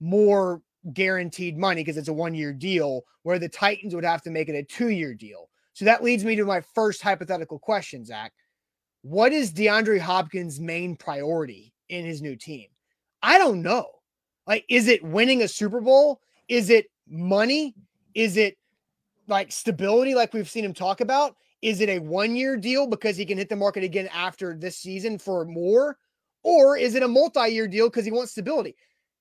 A: more guaranteed money because it's a one year deal, where the Titans would have to make it a two year deal. So that leads me to my first hypothetical question, Zach. What is DeAndre Hopkins' main priority in his new team? I don't know. Like, is it winning a Super Bowl? Is it money? Is it like stability, like we've seen him talk about? Is it a one year deal because he can hit the market again after this season for more? Or is it a multi year deal because he wants stability?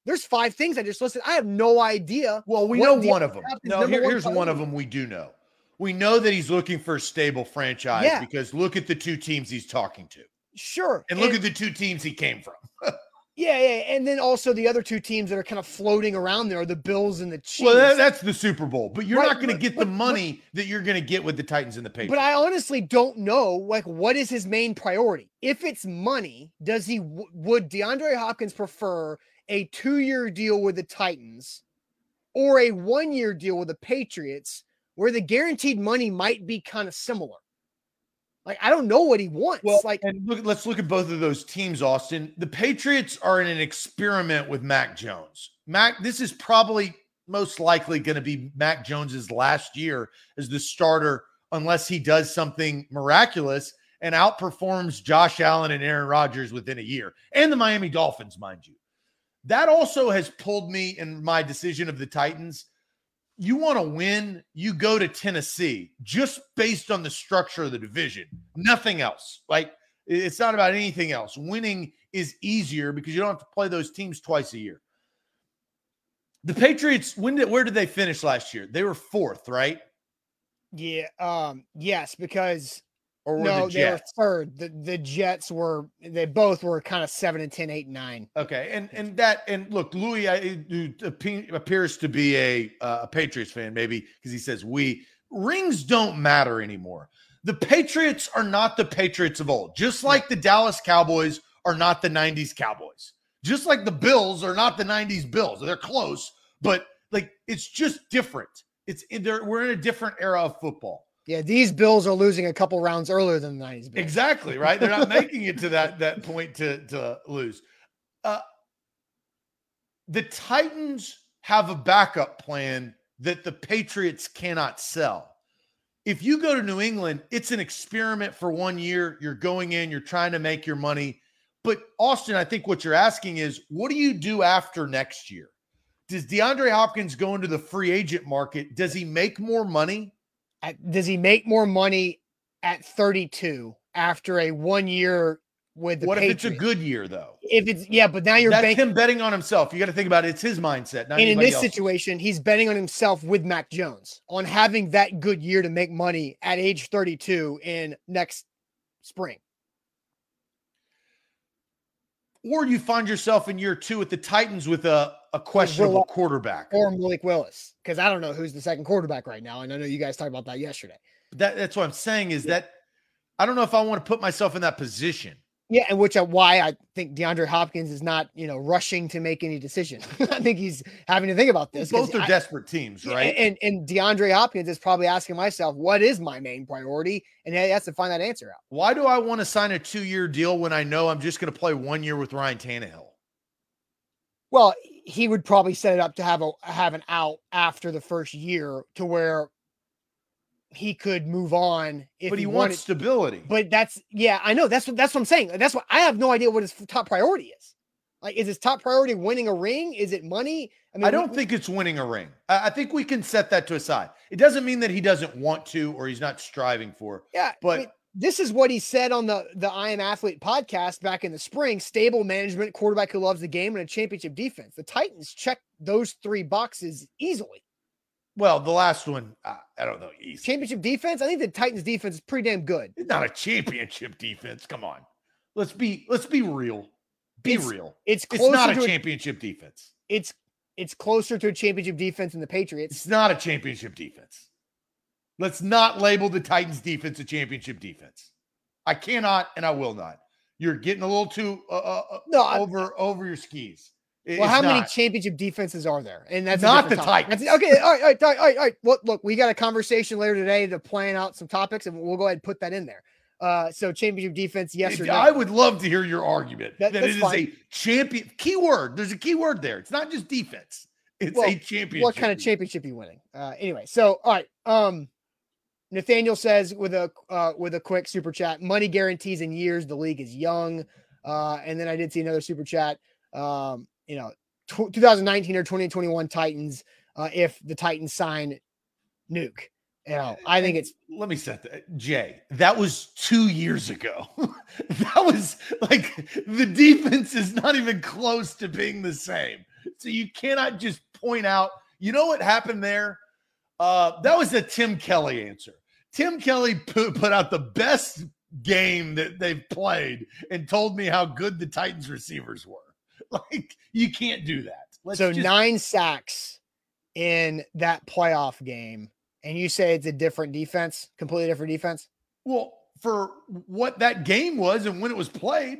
A: There's five things I just listed. I have no idea.
B: Well, we know one of them. No, here, here's one of them we do know. We know that he's looking for a stable franchise yeah. because look at the two teams he's talking to.
A: Sure.
B: And look and, at the two teams he came from.
A: Yeah, yeah, and then also the other two teams that are kind of floating around there are the Bills and the Chiefs.
B: Well, that, that's the Super Bowl, but you're right, not going to get but, the money but, that you're going to get with the Titans and the Patriots.
A: But I honestly don't know, like, what is his main priority? If it's money, does he would DeAndre Hopkins prefer a two-year deal with the Titans or a one-year deal with the Patriots, where the guaranteed money might be kind of similar? Like I don't know what he wants.
B: Well,
A: like
B: and look, let's look at both of those teams, Austin. The Patriots are in an experiment with Mac Jones. Mac, this is probably most likely going to be Mac Jones's last year as the starter, unless he does something miraculous and outperforms Josh Allen and Aaron Rodgers within a year, and the Miami Dolphins, mind you. That also has pulled me in my decision of the Titans you want to win, you go to Tennessee just based on the structure of the division, nothing else. Like it's not about anything else. Winning is easier because you don't have to play those teams twice a year. The Patriots, when did where did they finish last year? They were fourth, right?
A: Yeah, um, yes, because or no, the they were third. The the Jets were they both were kind of seven and 10, 8 and nine.
B: Okay, and and that and look, Louis I, appears to be a uh, a Patriots fan, maybe because he says we, rings don't matter anymore. The Patriots are not the Patriots of old, just like the Dallas Cowboys are not the 90s Cowboys, just like the Bills are not the 90s Bills. They're close, but like it's just different. It's in there. we're in a different era of football.
A: Yeah, these Bills are losing a couple rounds earlier than the 90s. Bills.
B: Exactly, right? They're not making it to that that point to to lose. Uh, the Titans have a backup plan that the Patriots cannot sell. If you go to New England, it's an experiment for one year. You're going in, you're trying to make your money. But Austin, I think what you're asking is what do you do after next year? Does DeAndre Hopkins go into the free agent market? Does he make more money?
A: Does he make more money at 32 after a one year with the
B: What
A: Patriots?
B: if it's a good year though?
A: If it's yeah, but now you're
B: That's
A: banking
B: him betting on himself. You got to think about it. It's his mindset. Not
A: and in this
B: else.
A: situation, he's betting on himself with Mac Jones on having that good year to make money at age 32 in next spring.
B: or you find yourself in year two with the Titans with a, a questionable
A: Will-
B: quarterback.
A: Or Malik Willis, because I don't know who's the second quarterback right now. And I know you guys talked about that yesterday.
B: That, that's what I'm saying is that I don't know if I want to put myself in that position.
A: Yeah, and which uh, why I think DeAndre Hopkins is not, you know, rushing to make any decision. I think he's having to think about this.
B: Both are
A: I-
B: desperate teams,
A: Yeah,
B: right?
A: And and DeAndre Hopkins is probably asking myself, what is my main priority? And he has to find that answer out.
B: Why do I want to sign a two year deal when I know I'm just going to play one year with Ryan Tannehill?
A: Well, he would probably set it up to have a have an out after the first year to where he could move on if
B: but he,
A: wanted.
B: wants stability.
A: But that's yeah, I know. That's what that's what I'm saying. That's what I have no idea what his top priority is. Like, is his top priority winning a ring? Is it money? I mean,
B: I don't
A: we-
B: think it's winning a ring. I I think we can set that to aside. It doesn't mean that he doesn't want to or he's not striving for.
A: Yeah, I
B: but-
A: mean, this is what he said on the the I Am Athlete podcast back in the spring: stable management, quarterback who loves the game, and a championship defense. The Titans check those three boxes easily.
B: Well, the last one, uh, I don't know. Easy.
A: Championship defense. I think the Titans defense is pretty damn good.
B: It's not a championship defense. Come on. Let's be let's be real. Be
A: It's
B: real.
A: It's
B: It's not a championship defense.
A: it's it's closer to a championship defense than the Patriots.
B: It's not a championship defense. Let's not label the Titans defense a championship defense. I cannot and I will not. You're getting a little too uh, uh, uh,
A: No, I-
B: over over your skis. It-
A: Well, how many championship defenses are there? And that's
B: Not the
A: topic.
B: Titans.
A: That's- okay, all right, all right, all right, all right, right. Look, we got a conversation later today to plan out some topics, and we'll go ahead and put that in there. Uh, so championship defense, yes or no?
B: I would love to hear your argument
A: That-
B: that, it is
A: fine.
B: a champion keyword. There's a keyword there. It's not just defense. It's
A: Well,
B: a championship.
A: what kind of championship you winning? Uh, anyway, so all right. Um, Nathaniel says with a uh, with a quick super chat, money guarantees in years. The league is young. Uh, and then I did see another super chat. Um, you know, tw 2019 or 2021 Titans. Uh, if the Titans sign Nuke, you know, I think it's
B: let me set that Jay. That was two years ago. that was like the defense is not even close to being the same. So you cannot just point out, you know what happened there? Uh, that was a Tim Kelly answer. Tim Kelly put, put out the best game that they've played and told me how good the Titans receivers were. Like you can't do that. Let's
A: so
B: just-
A: nine sacks in that playoff game, and you say it's a different defense, completely different defense.
B: Well, for what that game was and when it was played,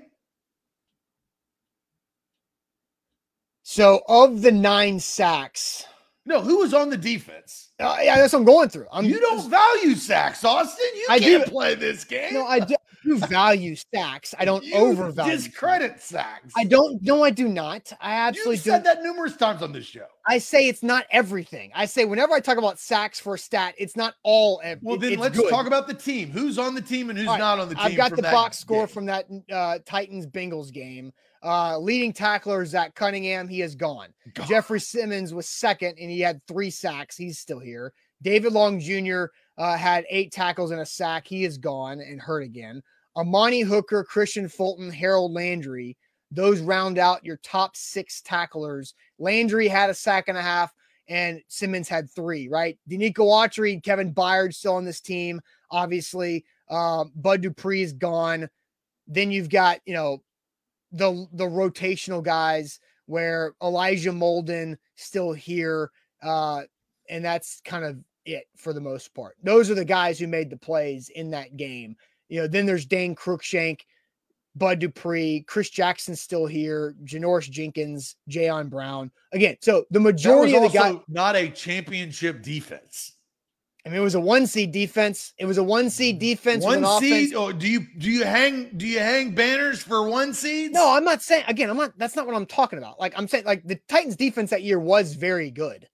A: So of the nine sacks,
B: no, who was on the defense?
A: uh, yeah, that's what I'm going through. I'm
B: you don't value sacks, Austin. You
A: I do-
B: can't play this game.
A: No, I do, do value sacks. I don't
B: You
A: overvalue.
B: discredit sacks.
A: I don't. No, I do not. I absolutely
B: You've said that numerous times on this show.
A: I say it's not everything. I say whenever I talk about sacks for a stat, it's not all. ev-
B: Well, then let's
A: good.
B: talk about the team. Who's on the team and who's
A: right,
B: not on the team?
A: I've got the box score
B: game?
A: from that uh, Titans Bengals game. Uh, leading tackler Zach Cunningham, he is gone.
B: God.
A: Jeffrey Simmons was second, and he had three sacks. He's still here. David Long Jr. Uh, had eight tackles and a sack. He is gone and hurt again. Amani Hooker, Kristian Fulton, Harold Landry. Those round out your top six tacklers. Landry had a sack and a half, and Simmons had three. Right? Denico Autry, Kevin Byard still on this team. Obviously, um, Bud Dupree is gone. Then you've got you know the the rotational guys where Elijah Molden still here, uh, and that's kind of it for the most part. Those are the guys who made the plays in that game. You know, then there's Dane Cruikshank, Bud Dupree, Chris Jackson's still here, Janoris Jenkins, Jayon Brown. Again, so the majority of the guys
B: not a championship defense.
A: I mean, it was a one seed defense. It was a one seed defense.
B: One seed. Oh, do you do you hang do you hang banners for one seeds?
A: No, I'm not saying. Again, I'm not. That's not what I'm talking about. Like I'm saying, like the Titans defense that year was very good.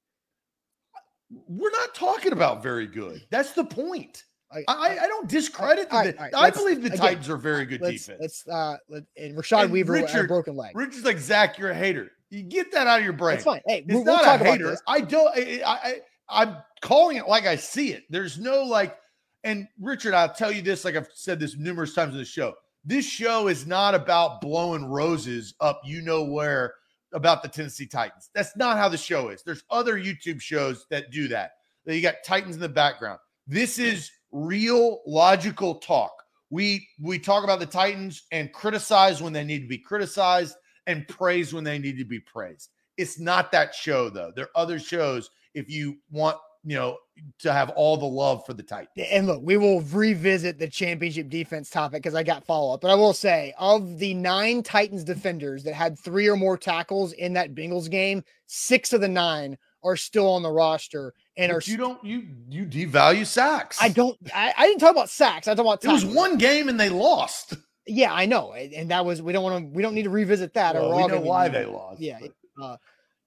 B: We're not talking about very good. That's the point. I, I, I don't discredit the. Right, right, I believe the again, Titans are very good
A: let's,
B: defense.
A: Let's uh, let, and Rashad and Weaver Richard, had a broken leg.
B: Richard's like Zach, you're a hater. You get that out of your brain.
A: It's fine. Hey,
B: it's we'll, not we'll a hater. I don't. I, I I'm calling it like I see it. There's no like. And Richard, I'll tell you this, like I've said this numerous times in the show. This show is not about blowing roses up, you know where, about the Tennessee Titans. That's not how the show is. There's other YouTube shows that do that. You got Titans in the background. This is real logical talk. We we talk about the Titans and criticize when they need to be criticized and praise when they need to be praised. It's not that show though. There are other shows if you want, you know, to have all the love for the Titans.
A: And look, we will revisit the championship defense topic because I got follow up. But I will say, of the nine Titans defenders that had three or more tackles in that Bengals game, six of the nine are still on the roster and
B: but
A: are
B: you don't you you devalue sacks.
A: I don't I, I didn't talk about sacks. I talk about
B: tackles. it was one game and they lost.
A: Yeah, I know, and that was we don't want to we don't need to revisit that.
B: Well, or we know why they lost.
A: Yeah, uh,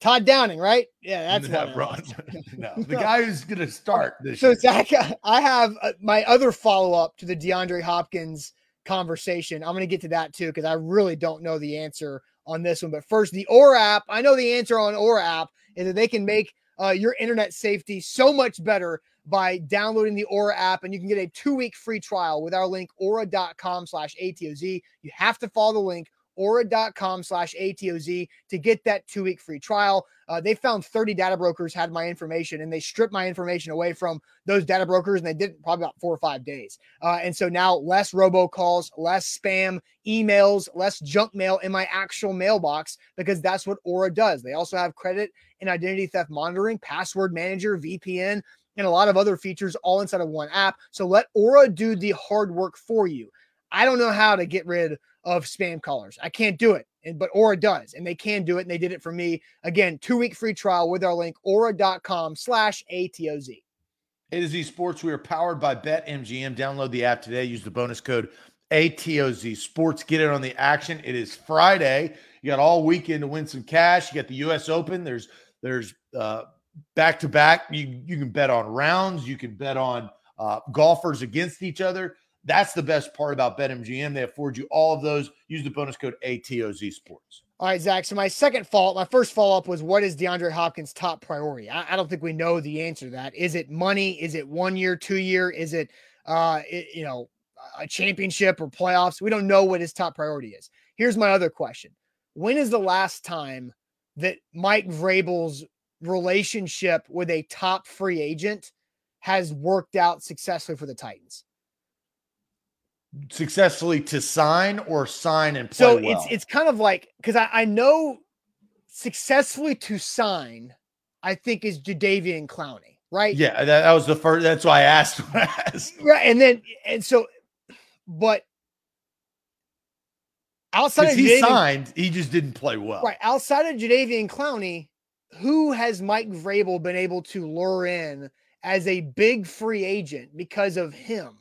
A: Todd Downing, right? Yeah, that's
B: no, no, the guy who's going to start this.
A: So
B: year.
A: Zach, I have uh, my other follow up to the DeAndre Hopkins conversation. I'm going to get to that too because I really don't know the answer on this one. But first, the Aura app. I know the answer on Aura app is that they can make uh, your internet safety so much better by downloading the Aura app, and you can get a two-week free trial with our link aura.com slash ATOZ. You have to follow the link aura.com slash ATOZ to get that two week free trial. Uh, they found 30 data brokers had my information and they stripped my information away from those data brokers and they did probably about four or five days. Uh, and so now less robocalls, less spam emails, less junk mail in my actual mailbox because that's what Aura does. They also have credit and identity theft monitoring, password manager, VPN, and a lot of other features all inside of one app. So let Aura do the hard work for you. I don't know how to get rid of spam callers. I can't do it. And but Aura does, and they can do it, and they did it for me. Again, two-week free trial with our link, aura.com slash ATOZ.
B: A to Z Sports, we are powered by BetMGM. Download the app today. Use the bonus code ATOZ Sports. Get in on the action. It is Friday. You got all weekend to win some cash. You got the US Open. There's there's uh back to back. You you can bet on rounds. You can bet on uh, golfers against each other. That's the best part about BetMGM. They afford you all of those. Use the bonus code ATOZ Sports.
A: All right, Zach. So my second fault, my first follow up was what is DeAndre Hopkins' top priority? I, I, don't think we know the answer to that. Is it money? Is it one year, two year? Is it, uh, it, you know, a championship or playoffs? We don't know what his top priority is. Here's my other question: When is the last time that Mike Vrabel's relationship with a top free agent has worked out successfully for the Titans?
B: Successfully to sign or sign and play
A: so
B: well?
A: it's it's kind of like because I, I know successfully to sign i think is Jadeveon Clowney right
B: yeah that, that was the first that's why i asked, I asked.
A: right and then and so but outside of
B: he signed he just didn't play well
A: right outside of Jadeveon Clowney who has Mike Vrabel been able to lure in as a big free agent because of him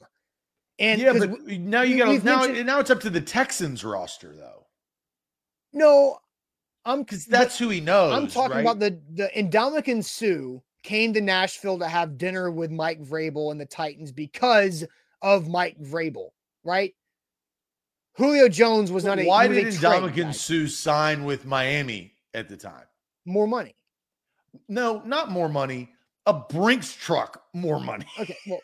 A: and
B: yeah, but now you got now. Now it's up to the Texans roster, though.
A: No, I'm
B: because that's who he knows.
A: I'm talking
B: right?
A: about the the Ndamukong Suh came to Nashville to have dinner with Mike Vrabel and the Titans because of Mike Vrabel, right? Julio Jones was not a.
B: Why did Ndamukong Suh sign with Miami at the time?
A: More money.
B: No, not more money. A Brinks truck, more money.
A: Okay, well,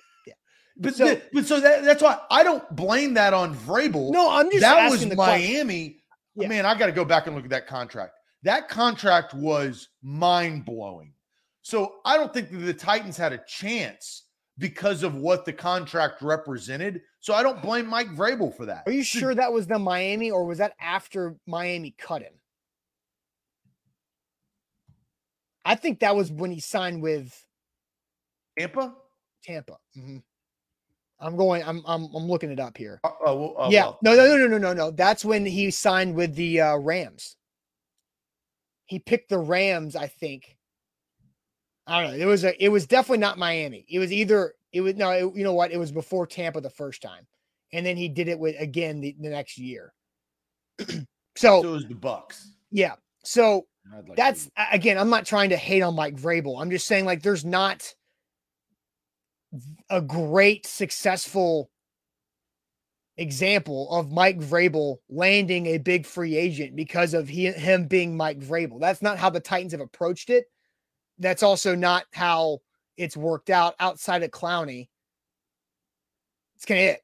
B: but so, the, but so that, that's why I don't blame that on Vrabel.
A: No, I'm just
B: that was Miami.
A: Yeah.
B: Man, I got to go back and look at that contract. That contract was mind blowing. So I don't think the Titans had a chance because of what the contract represented. So I don't blame Mike Vrabel for that.
A: Are you sure that was the Miami or was that after Miami cut him? I think that was when he signed with
B: Tampa.
A: Tampa. Mhm. I'm going. I'm I'm I'm looking it up here.
B: Uh, oh, well, oh,
A: yeah.
B: well.
A: No, no, no, no, no, no, no. That's when he signed with the uh, Rams. He picked the Rams, I think. I don't know. It was a. It was definitely not Miami. It was either. It was no. It, you know what? It was before Tampa the first time, and then he did it with again the, the next year. so,
B: So it was the Bucks.
A: yeah. So
B: like
A: that's again. I'm not trying to hate on Mike Vrabel. I'm just saying like there's not a great successful example of Mike Vrabel landing a big free agent because of he, him being Mike Vrabel. That's not how the Titans have approached it. That's also not how it's worked out outside of Clowney. It's kind of it.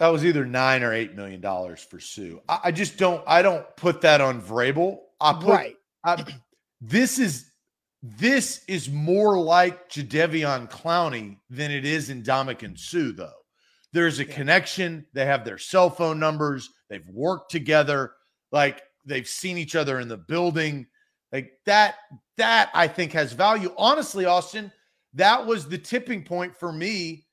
B: that was either nine or eight million dollars for Suh. I, I just don't. I don't put that on Vrabel. I put
A: right.
B: I, this is this is more like Jadeveon Clowney than it is Ndamukong Suh, though. There's a
A: Yeah.
B: connection. They have their cell phone numbers. They've worked together. Like they've seen each other in the building. Like that, that I think has value. Honestly, Austin, that was the tipping point for me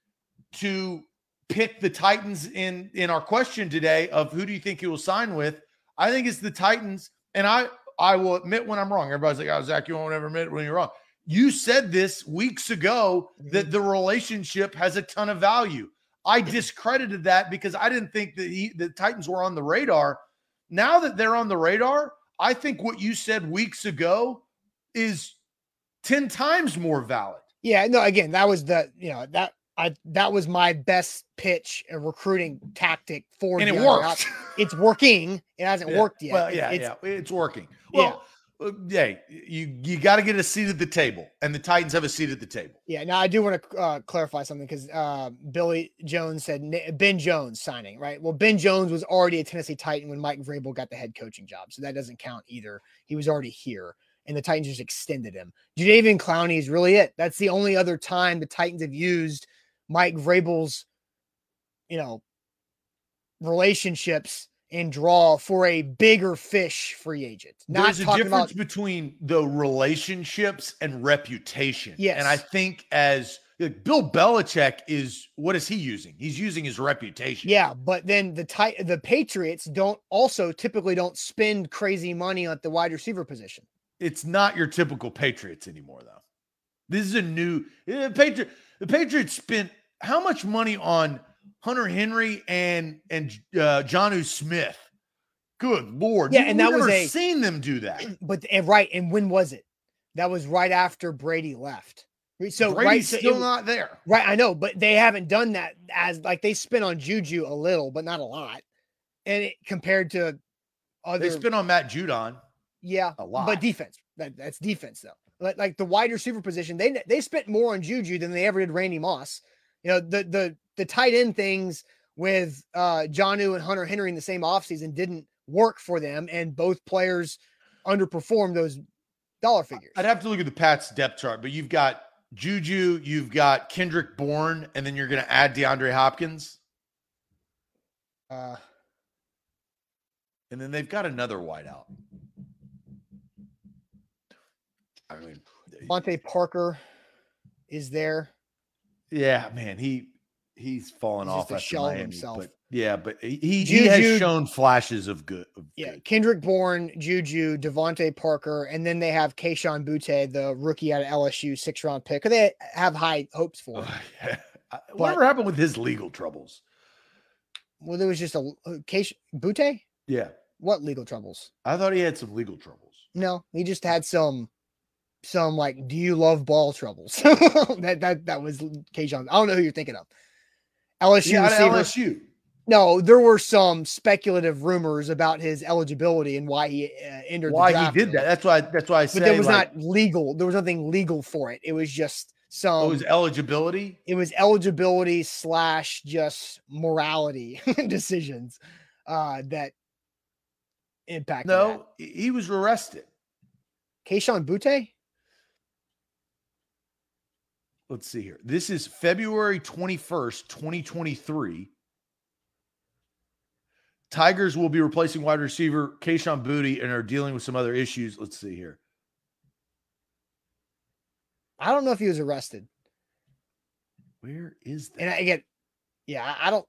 B: to pick the Titans in in our question today of who do you think he will sign with? I think it's the Titans, and I I will admit when I'm wrong. Everybody's like, "Oh, Zach, you won't ever admit when you're wrong." You said this weeks ago mm-hmm. that the relationship has a ton of value. I discredited that because I didn't think that he, the Titans were on the radar. Now that they're on the radar, I think what you said weeks ago is 10 times more valid.
A: Yeah, no, again, that was the, you know, that I that was my best pitch and recruiting tactic for
B: And it worked.
A: It's working. It hasn't
B: Yeah.
A: worked yet.
B: Well, yeah,
A: it's,
B: yeah, it's working. Well, uh, yeah, you you got to get a seat at the table, and the Titans have a seat at the table.
A: Yeah, now I do want to uh, clarify something because uh, Billy Jones said Ben Jones signing, right? Well, Ben Jones was already a Tennessee Titan when Mike Vrabel got the head coaching job, so that doesn't count either. He was already here, and the Titans just extended him. Jadeveon Clowney is really it. That's the only other time the Titans have used Mike Vrabel's, you know, relationships and draw for a bigger fish free agent. Not
B: There's a difference
A: about
B: between the relationships and reputation.
A: Yes.
B: and I think as like, Bill Belichick is, what is he using? He's using his reputation.
A: Yeah, but then the ti- the Patriots don't also typically don't spend crazy money at the wide receiver position.
B: it's not your typical Patriots anymore, though. This is a new eh, Patriot. The Patriots spent how much money on Hunter Henry and and uh, Jonnu Smith? Good lord!
A: Yeah, and that was a-
B: seen them do that.
A: But and right, and when was it? That was right after Brady left. So
B: Brady's
A: right, so
B: still
A: it-
B: not there.
A: right, I know, but they haven't done that as like they spent on Juju a little, but not a lot, and it, compared to other,
B: They spent on Matt Judon.
A: yeah,
B: a lot.
A: but defense. That, that's defense though. Like, like the wide receiver position, they they spent more on Juju than they ever did Randy Moss. You know, the the the tight end things with uh Jonnu and Hunter Henry in the same offseason didn't work for them, and both players underperformed those dollar figures.
B: I'd have to look at the Pats depth chart, but you've got Juju, you've got Kendrick Bourne, and then you're going to add DeAndre Hopkins,
A: Uh,
B: and then they've got another wideout. I mean,
A: Monte Parker is there.
B: Yeah, man, he he's fallen
A: He's
B: off after
A: shell
B: Miami,
A: himself.
B: But yeah, but he he, he has shown flashes of good. Of
A: Yeah,
B: good.
A: Kendrick Bourne, Juju, DeVante Parker, and then they have Kayshon Boutte, the rookie out of LSU, six round pick. They have high hopes for.
B: I- Whatever happened with his legal troubles?
A: Well, there was just a uh, Keish Boutte.
B: Yeah,
A: What legal troubles?
B: I thought he had some legal troubles.
A: No, he just had some, some like, do you love ball troubles? that that that was Kayshon. I don't know who you're thinking of. LSU
B: Yeah,
A: receiver.
B: LSU.
A: No, there were some speculative rumors about his eligibility and why he uh, entered. the
B: Why he did that? That's why. That's why I
A: but
B: say
A: there was
B: like,
A: not legal. There was nothing legal for it. It was just some.
B: It was eligibility.
A: it was eligibility slash just morality decisions uh, that impacted.
B: No, he he was arrested.
A: Kayshon Boutte.
B: Let's see here. This is February 21st, 2023. Tigers will be replacing wide receiver Kayshon Boutte and are dealing with some other issues. Let's see here.
A: I don't know if he was arrested.
B: Where is that?
A: And I get, yeah, I don't.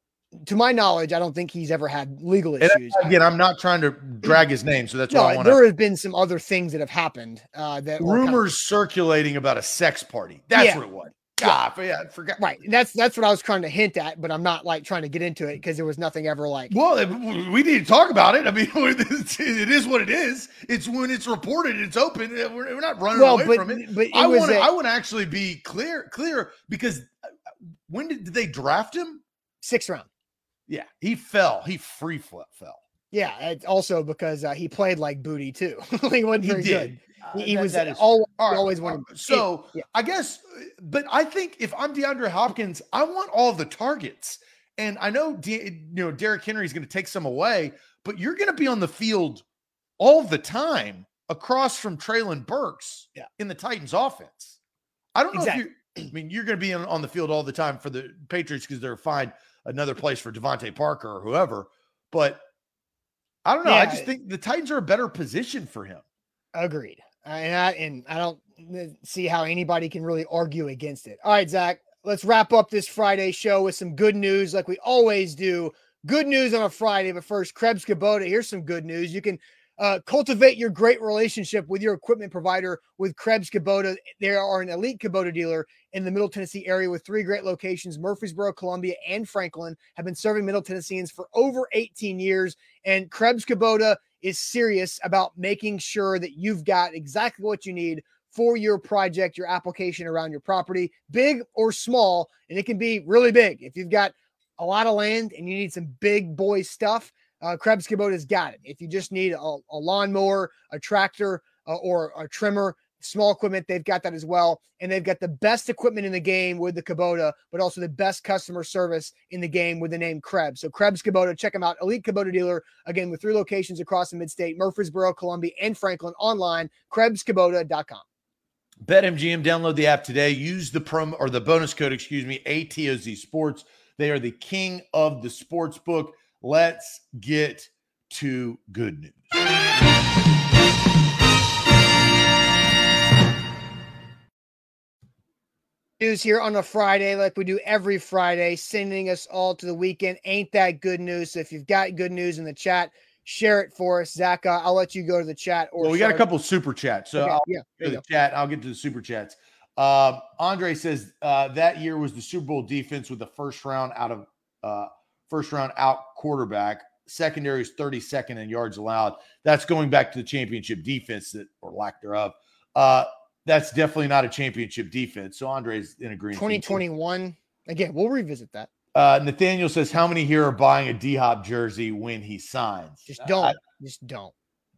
A: To my knowledge, I don't think he's ever had legal
B: And
A: issues.
B: again, I'm not trying to drag his name, so that's why I
A: no,
B: want
A: there have been some other things that have happened uh, that were kind of-
B: Rumors circulating about a sex party. That's
A: Yeah.
B: what it was. God, yeah, I forgot.
A: right. That's that's what I was trying to hint at, but I'm not like trying to get into it because there was nothing ever like.
B: Well, we need to talk about it. I mean, it's- what it is. It's when it's reported, it's open. We're, we're not running
A: Well,
B: away
A: but
B: from it.
A: but it
B: I want to. I want to actually be clear, clear because uh, when did, did they draft him?
A: sixth round.
B: Yeah, he fell. He free flip fell.
A: Yeah, it's also because uh, he played like booty too. he wasn't
B: He
A: very
B: did.
A: good.
B: Uh,
A: He, he
B: that-
A: was
B: that is-
A: always,
B: All right,
A: always
B: all
A: wanted.
B: right. So
A: yeah.
B: I guess, uh, but I think if I'm DeAndre Hopkins, I want all the targets. And I know, De- you know, Derrick Henry is going to take some away, but you're going to be on the field all the time across from Treylon Burks
A: Yeah.
B: in the Titans offense. I don't know
A: Exactly.
B: if you I mean, you're going to be on, on the field all the time for the Patriots because they're find another place for DeVante Parker or whoever. But I don't know. I just think the Titans are a better position for him.
A: Agreed. And I, and I don't see how anybody can really argue against it. All right, Zach, let's wrap up this Friday show with some good news, like we always do. Good news on a Friday, but first, Krebs Kubota. Here's some good news. You can uh, cultivate your great relationship with your equipment provider with Krebs Kubota. They are an elite Kubota dealer in the Middle Tennessee area with three great locations Murfreesboro, Columbia, and Franklin. Have been serving Middle Tennesseans for over 18 years. And Krebs Kubota is serious about making sure that you've got exactly what you need for your project, your application around your property, big or small. And it can be really big. If you've got a lot of land and you need some big boy stuff, uh, Krebs Kubota's got it. If you just need a, a lawnmower, a tractor, uh, or a trimmer, small equipment, they've got that as well. And they've got the best equipment in the game with the Kubota, but also the best customer service in the game with the name Krebs. So Krebs Kubota, check them out. Elite Kubota dealer, again, with three locations across the mid-state, Murfreesboro, Columbia, and Franklin online, KrebsKubota.com.
B: BetMGM, download the app today. Use the promo or the bonus code, excuse me, ATOZ Sports. They are the king of the sports book. Let's get to good news.
A: news here on a Friday, like we do every Friday, sending us all to the weekend. Ain't that good news? So if you've got good news in the chat, share it for us. Zach, uh, I'll let you go to the chat. Or
B: Well, we got a couple super chats. So
A: Okay,
B: I'll
A: yeah,
B: go to the
A: go.
B: chat. I'll get to the super chats. Um, Andre says uh, that year was the Super Bowl defense with the first round out of uh, first round out quarterback. Secondary is 32nd in yards allowed. That's going back to the championship defense that or lack thereof. Uh, that's definitely not a championship defense. So Andre's in agreement.
A: 2021. Again, we'll revisit that.
B: Uh, Nathaniel says, "How many here are buying a D Hop jersey when he signs?"
A: Just don't. just don't.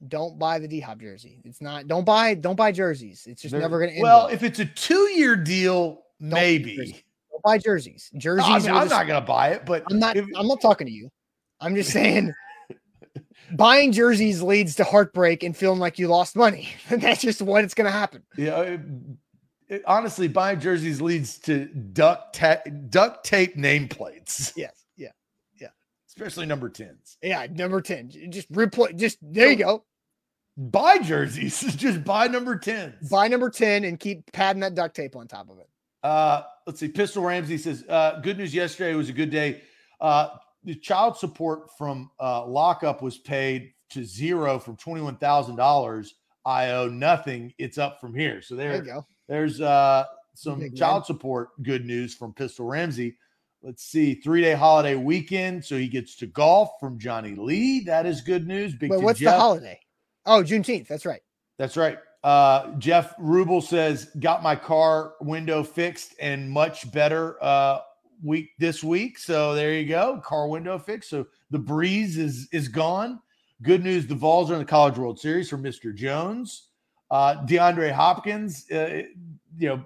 A: Don't buy the D Hop jersey. It's not. Don't buy. Don't buy jerseys. It's just never going to end.
B: Well,
A: well.
B: if it's a two-year deal, maybe.
A: Buy jerseys.
B: No,
A: Jerseys.
B: I mean, I'm
A: just-
B: not going to buy it, but
A: I'm not.
B: if-
A: I'm not talking to you. I'm just saying. buying jerseys leads to heartbreak and feeling like you lost money. That's just what it's going to happen.
B: Yeah, it, it- honestly, buying jerseys leads to duct ta- duct tape nameplates,
A: Yes. Yeah. Yeah.
B: Especially number tens.
A: Yeah. Number ten. Just replay. Just there you go.
B: Buy jerseys, just buy number tens.
A: Buy number ten and keep padding that duct tape on top of it.
B: Uh, let's see. Pistol Ramsey says, uh, "Good news. Yesterday was a good day. Uh, the child support from uh, lockup was paid to zero from twenty one thousand dollars. I owe nothing. It's up from here. So
A: There
B: there,
A: you go.
B: There's uh some
A: Big man.
B: child support good news from Pistol Ramsey. Let's see, three day holiday weekend, so he gets to golf from Johnny Lee. That is good news. Big
A: Wait, what's
B: Jeff.
A: the holiday? Oh, Juneteenth. That's right.
B: That's right. Uh, Jeff Rubel says, got my car window fixed and much better uh, week this week. So there you go, car window fixed. So the breeze is is gone. Good news: the Vols are in the College World Series for Mister Jones. Uh, DeAndre Hopkins, uh, you know,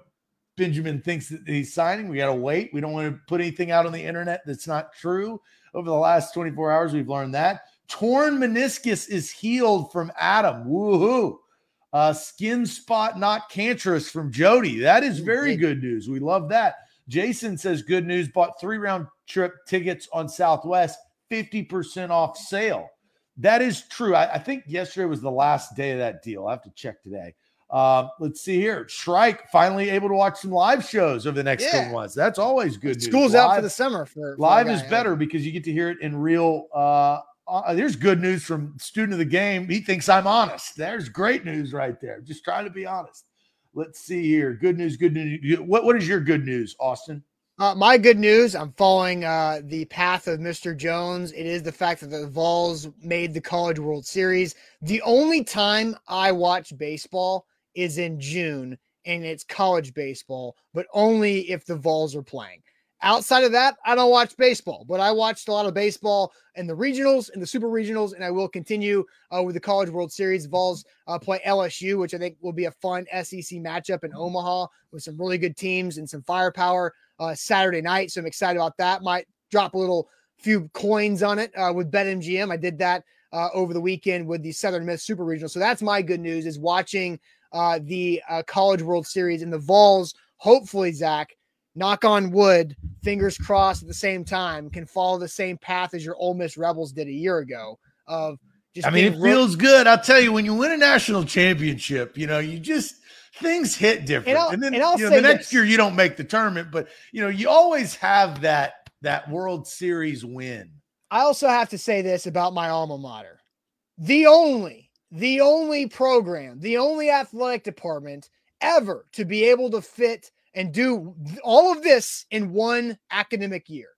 B: Benjamin thinks that he's signing. We got to wait. We don't want to put anything out on the internet that's not true. Over the last 24 hours, we've learned that torn meniscus is healed from Adam. Woohoo! Uh, skin spot not cancerous from Jody. That is very good news. We love that. Jason says good news. Bought three round trip tickets on Southwest, 50% off sale. That is true. I, I think yesterday was the last day of that deal. I have to check today. Um, let's see here. Shrike finally able to watch some live shows over the next
A: Yeah.
B: couple months. That's always good. news.
A: School's out for the summer. For, for
B: Live is better because you get to hear it in real. Uh, uh, there's good news from student of the game. He thinks I'm honest. There's great news right there. Just trying to be honest. Let's see here. Good news. Good news. What What is your good news, Austin?
A: Uh, my good news, I'm following uh, the path of Mr. Jones. It is the fact that the Vols made the College World Series. The only time I watch baseball is in June, and it's college baseball, but only if the Vols are playing. Outside of that, I don't watch baseball, but I watched a lot of baseball in the regionals and the super regionals, and I will continue uh, with the College World Series. Vols uh, play LSU, which I think will be a fun SEC matchup in Omaha with some really good teams and some firepower uh, Saturday night. So I'm excited about that. Might drop a little few coins on it uh, with BetMGM. I did that uh, over the weekend with the Southern Miss Super Regional. So that's my good news is watching uh, the College World Series and the Vols. Hopefully, Zach, knock on wood, fingers crossed at the same time, can follow the same path as your Ole Miss Rebels did a year ago. Of just
B: I mean, it feels good. I'll tell you, when you win a national championship, you know, you just things hit different.
A: I'll-
B: And, then
A: and
B: you know, the next
A: this.
B: year you don't make the tournament, but you know, you always have that that World Series win.
A: I also have to say this about my alma mater. The only, the only program, the only athletic department ever to be able to fit and do all of this in one academic year.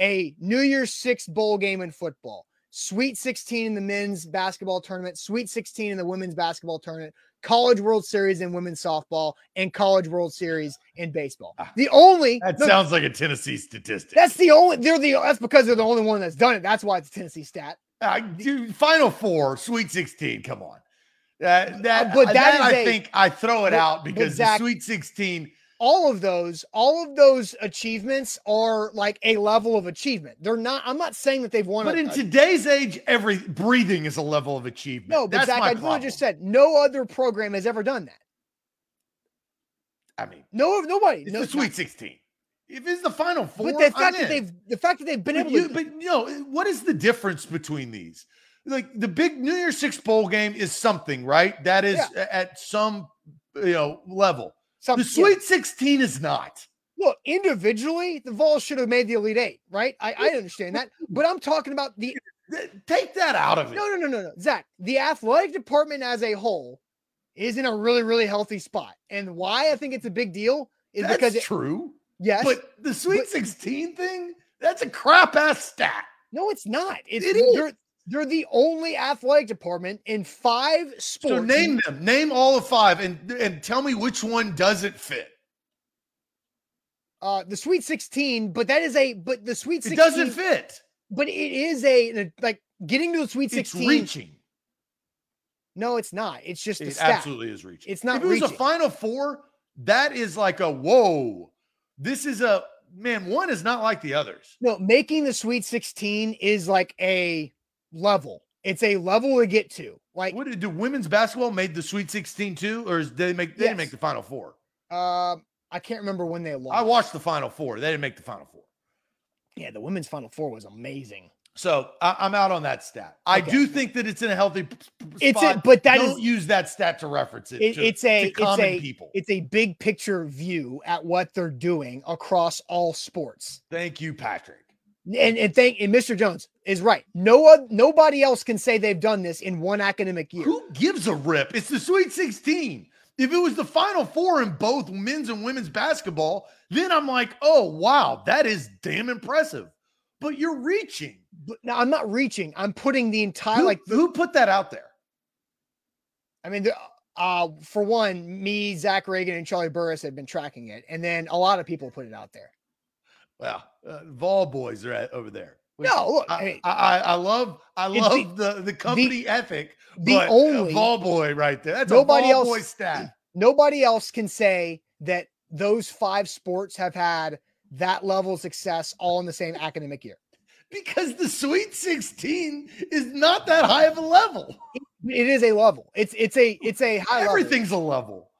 A: A New Year's Six bowl game in football, Sweet 16 in the men's basketball tournament, Sweet 16 in the women's basketball tournament, College World Series in women's softball, and College World Series in baseball.
B: Ah,
A: The only
B: That
A: no,
B: sounds like a Tennessee statistic.
A: that's the only they're the that's because they're the only one that's done it. That's why it's a Tennessee stat.
B: Uh, dude, Final Four, Sweet 16. Come on. Uh, that,
A: but that
B: that
A: is
B: I
A: a-
B: think I throw it
A: but-
B: out because
A: Zach-
B: the Sweet 16.
A: All of those all of those achievements are like a level of achievement they're not i'm not saying that they've won
B: But
A: a,
B: in today's age, every breathing is a level of achievement.
A: no but
B: That's
A: zach i just said no other program has ever done that
B: I mean,
A: no nobody
B: it's
A: no
B: the Sweet 16. If it's the Final Four,
A: but the
B: I'm
A: fact that
B: in.
A: they've the fact that they've been
B: But
A: able
B: you,
A: to
B: but you know, what is the difference between these? Like the big New Year's Six bowl game is something, right? That is at some you know level.
A: Some,
B: The
A: yeah.
B: Sweet 16 is not.
A: look individually the vols should have made the elite eight right i, I understand that but i'm talking about the
B: Take that out of it.
A: no no no no no zach the athletic department as a whole is in a really really healthy spot and why i think it's a big deal is
B: That's
A: because it,
B: true.
A: yes
B: But the Sweet
A: but-
B: 16 thing, that's a crap ass stat.
A: No, it's not. It's
B: It is.
A: They're they're the only athletic department in five sports.
B: So name them. Name all of five and and tell me which one doesn't fit.
A: uh the Sweet 16, but that is a but the Sweet 16
B: It doesn't fit.
A: but it is a like getting to the Sweet
B: It's
A: 16.
B: reaching.
A: No, it's not. It's just a
B: It
A: stat.
B: absolutely is reaching.
A: It's not
B: If it was a final four, that is like a whoa. This is a man. One is not like the others.
A: No, making the Sweet 16 is like a level. It's a level to get to. Like
B: What did do women's basketball made the Sweet 16 too, or did they make they didn't make the final four?
A: uh I can't remember when they lost.
B: I watched the final four. They didn't make the final four.
A: Yeah, the women's final four was amazing.
B: So I, I'm out on that stat. I
A: Okay.
B: do think that it's in a healthy p-
A: It's a- but that
B: don't
A: is-
B: use that stat to reference it.
A: It-
B: to-
A: it's a it's
B: common
A: a
B: people.
A: it's a big picture view at what they're doing across all sports.
B: Thank you, Patrick.
A: And and thank and Mr. Jones is right. No nobody else can say they've done this in one academic year.
B: Who gives a rip? It's the Sweet 16. If it was the Final Four in both men's and women's basketball, then I'm like, oh wow, that is damn impressive. But you're reaching.
A: But now I'm not reaching. I'm putting the entire
B: Who,
A: like
B: who put that out there?
A: I mean, the, uh, for one, me, Zach Reagan, and Charlie Burris have been tracking it, and then a lot of people put it out there.
B: Well, uh, Vol boys are at, over there. Which
A: No, look,
B: I,
A: hey,
B: I, I, I love I love the, the company ethic.
A: the
B: but
A: only-
B: Vol boy right there. That's
A: Nobody
B: a Vol
A: else-
B: boy stat.
A: nobody else can say that those five sports have had that level of success all in the same academic year.
B: Because the Sweet 16 is not that high of a level.
A: It is a level. It's it's a it's a high level.
B: Everything's a level.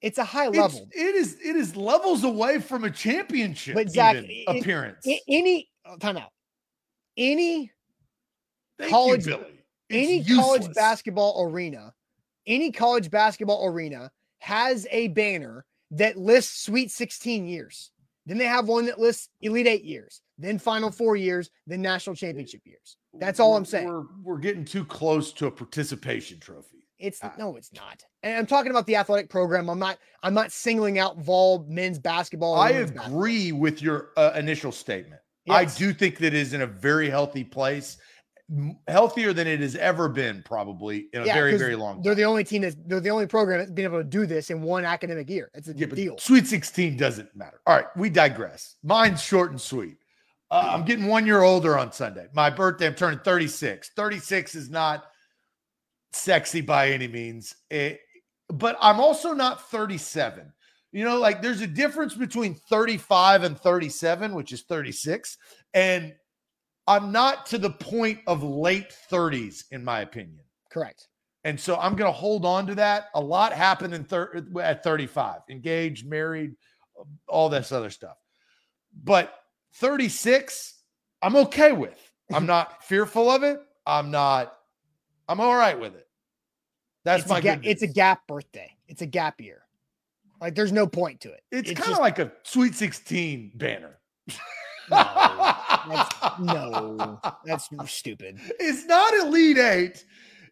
A: It's a high
B: It's-
A: level.
B: it is it is levels away from a championship
A: But Zach,
B: even
A: it-
B: appearance.
A: A- any oh, time out. Any
B: Thank
A: college-
B: you,
A: any college basketball arena any college basketball arena has a banner that lists Sweet 16 years. Then they have one that lists Elite Eight years, then Final Four years, then National Championship years. That's all
B: We're-
A: I'm saying.
B: We're, we're getting too close to a participation trophy.
A: It's
B: Uh,
A: no, it's not. And I'm talking about the athletic program. I'm not. I'm not singling out Vol men's basketball.
B: I
A: women's basketball.
B: agree with your uh, initial statement. I do think that it is in a very healthy place, healthier than it has ever been, probably in a
A: Yeah,
B: very, very long
A: They're the only team that's they're the only program that's been able to do this in one academic year. It's a
B: Yeah,
A: deal.
B: Sweet 16 doesn't matter. All right, we digress. Mine's short and sweet. Uh, I'm getting one year older on Sunday. My birthday, I'm turning 36. 36 is not sexy by any means, Eh, but I'm also not 37. You know, like there's a difference between 35 and 37, which is 36. And I'm not to the point of late 30s, in my opinion.
A: Correct.
B: And so I'm going to hold on to that. A lot happened in thir- at 35, engaged, married, all this other stuff. But 36, I'm okay with. I'm not fearful of it. I'm not, I'm all right with it. That's
A: it's
B: my
A: ga-
B: good
A: it's a gap birthday. It's a gap year. Like there's no point to it.
B: It's, kind of like a Sweet 16 banner.
A: that's- no, that's stupid.
B: it's not Elite Eight.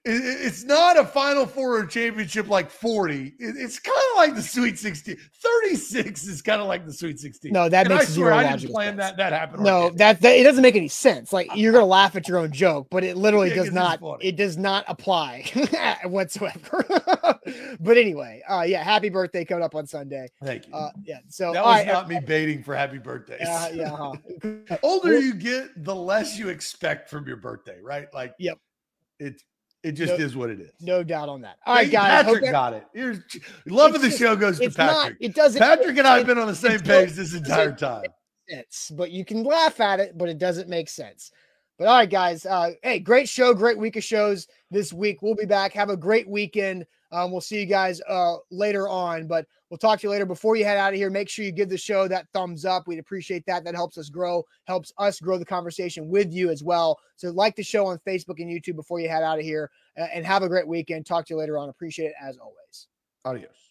B: It- it- It's not a Final Four or championship like 40. It's kind of like the Sweet 16. 36 is kind of like the Sweet 16.
A: No, that
B: and I
A: makes
B: swear
A: zero
B: I didn't plan
A: sense.
B: that. That happened.
A: No, that, that it doesn't make any sense. Like you're gonna laugh at your own joke, but it literally
B: Yeah,
A: does
B: it's
A: not. It does not apply whatsoever. but anyway, uh, yeah, happy birthday coming up on Sunday.
B: Thank you.
A: Uh, yeah, so
B: that was
A: right,
B: not me baiting for happy birthdays.
A: uh, yeah, huh.
B: older you get, the less you expect from your birthday, right? Like,
A: Yep.
B: it it just
A: No-
B: is what it is.
A: no doubt on that. All right,
B: Hey,
A: guys. hope
B: Patrick
A: that-
B: got it. Here's love of the
A: just-
B: show goes to
A: it's not.
B: Patrick.
A: It doesn't.
B: Patrick and I have been on the same page this entire time.
A: sense, but you can laugh at it, but it doesn't make sense. But all right, guys. Uh, hey, great show, great week of shows this week. We'll be back. Have a great weekend. Um, we'll see you guys uh, later on, but we'll talk to you later. Before you head out of here, make sure you give the show that thumbs up. We'd appreciate that. That helps us grow, helps us grow the conversation with you as well. So, like the show on Facebook and YouTube before you head out of here, and have a great weekend. Talk to you later on. Appreciate it as always.
B: Adios.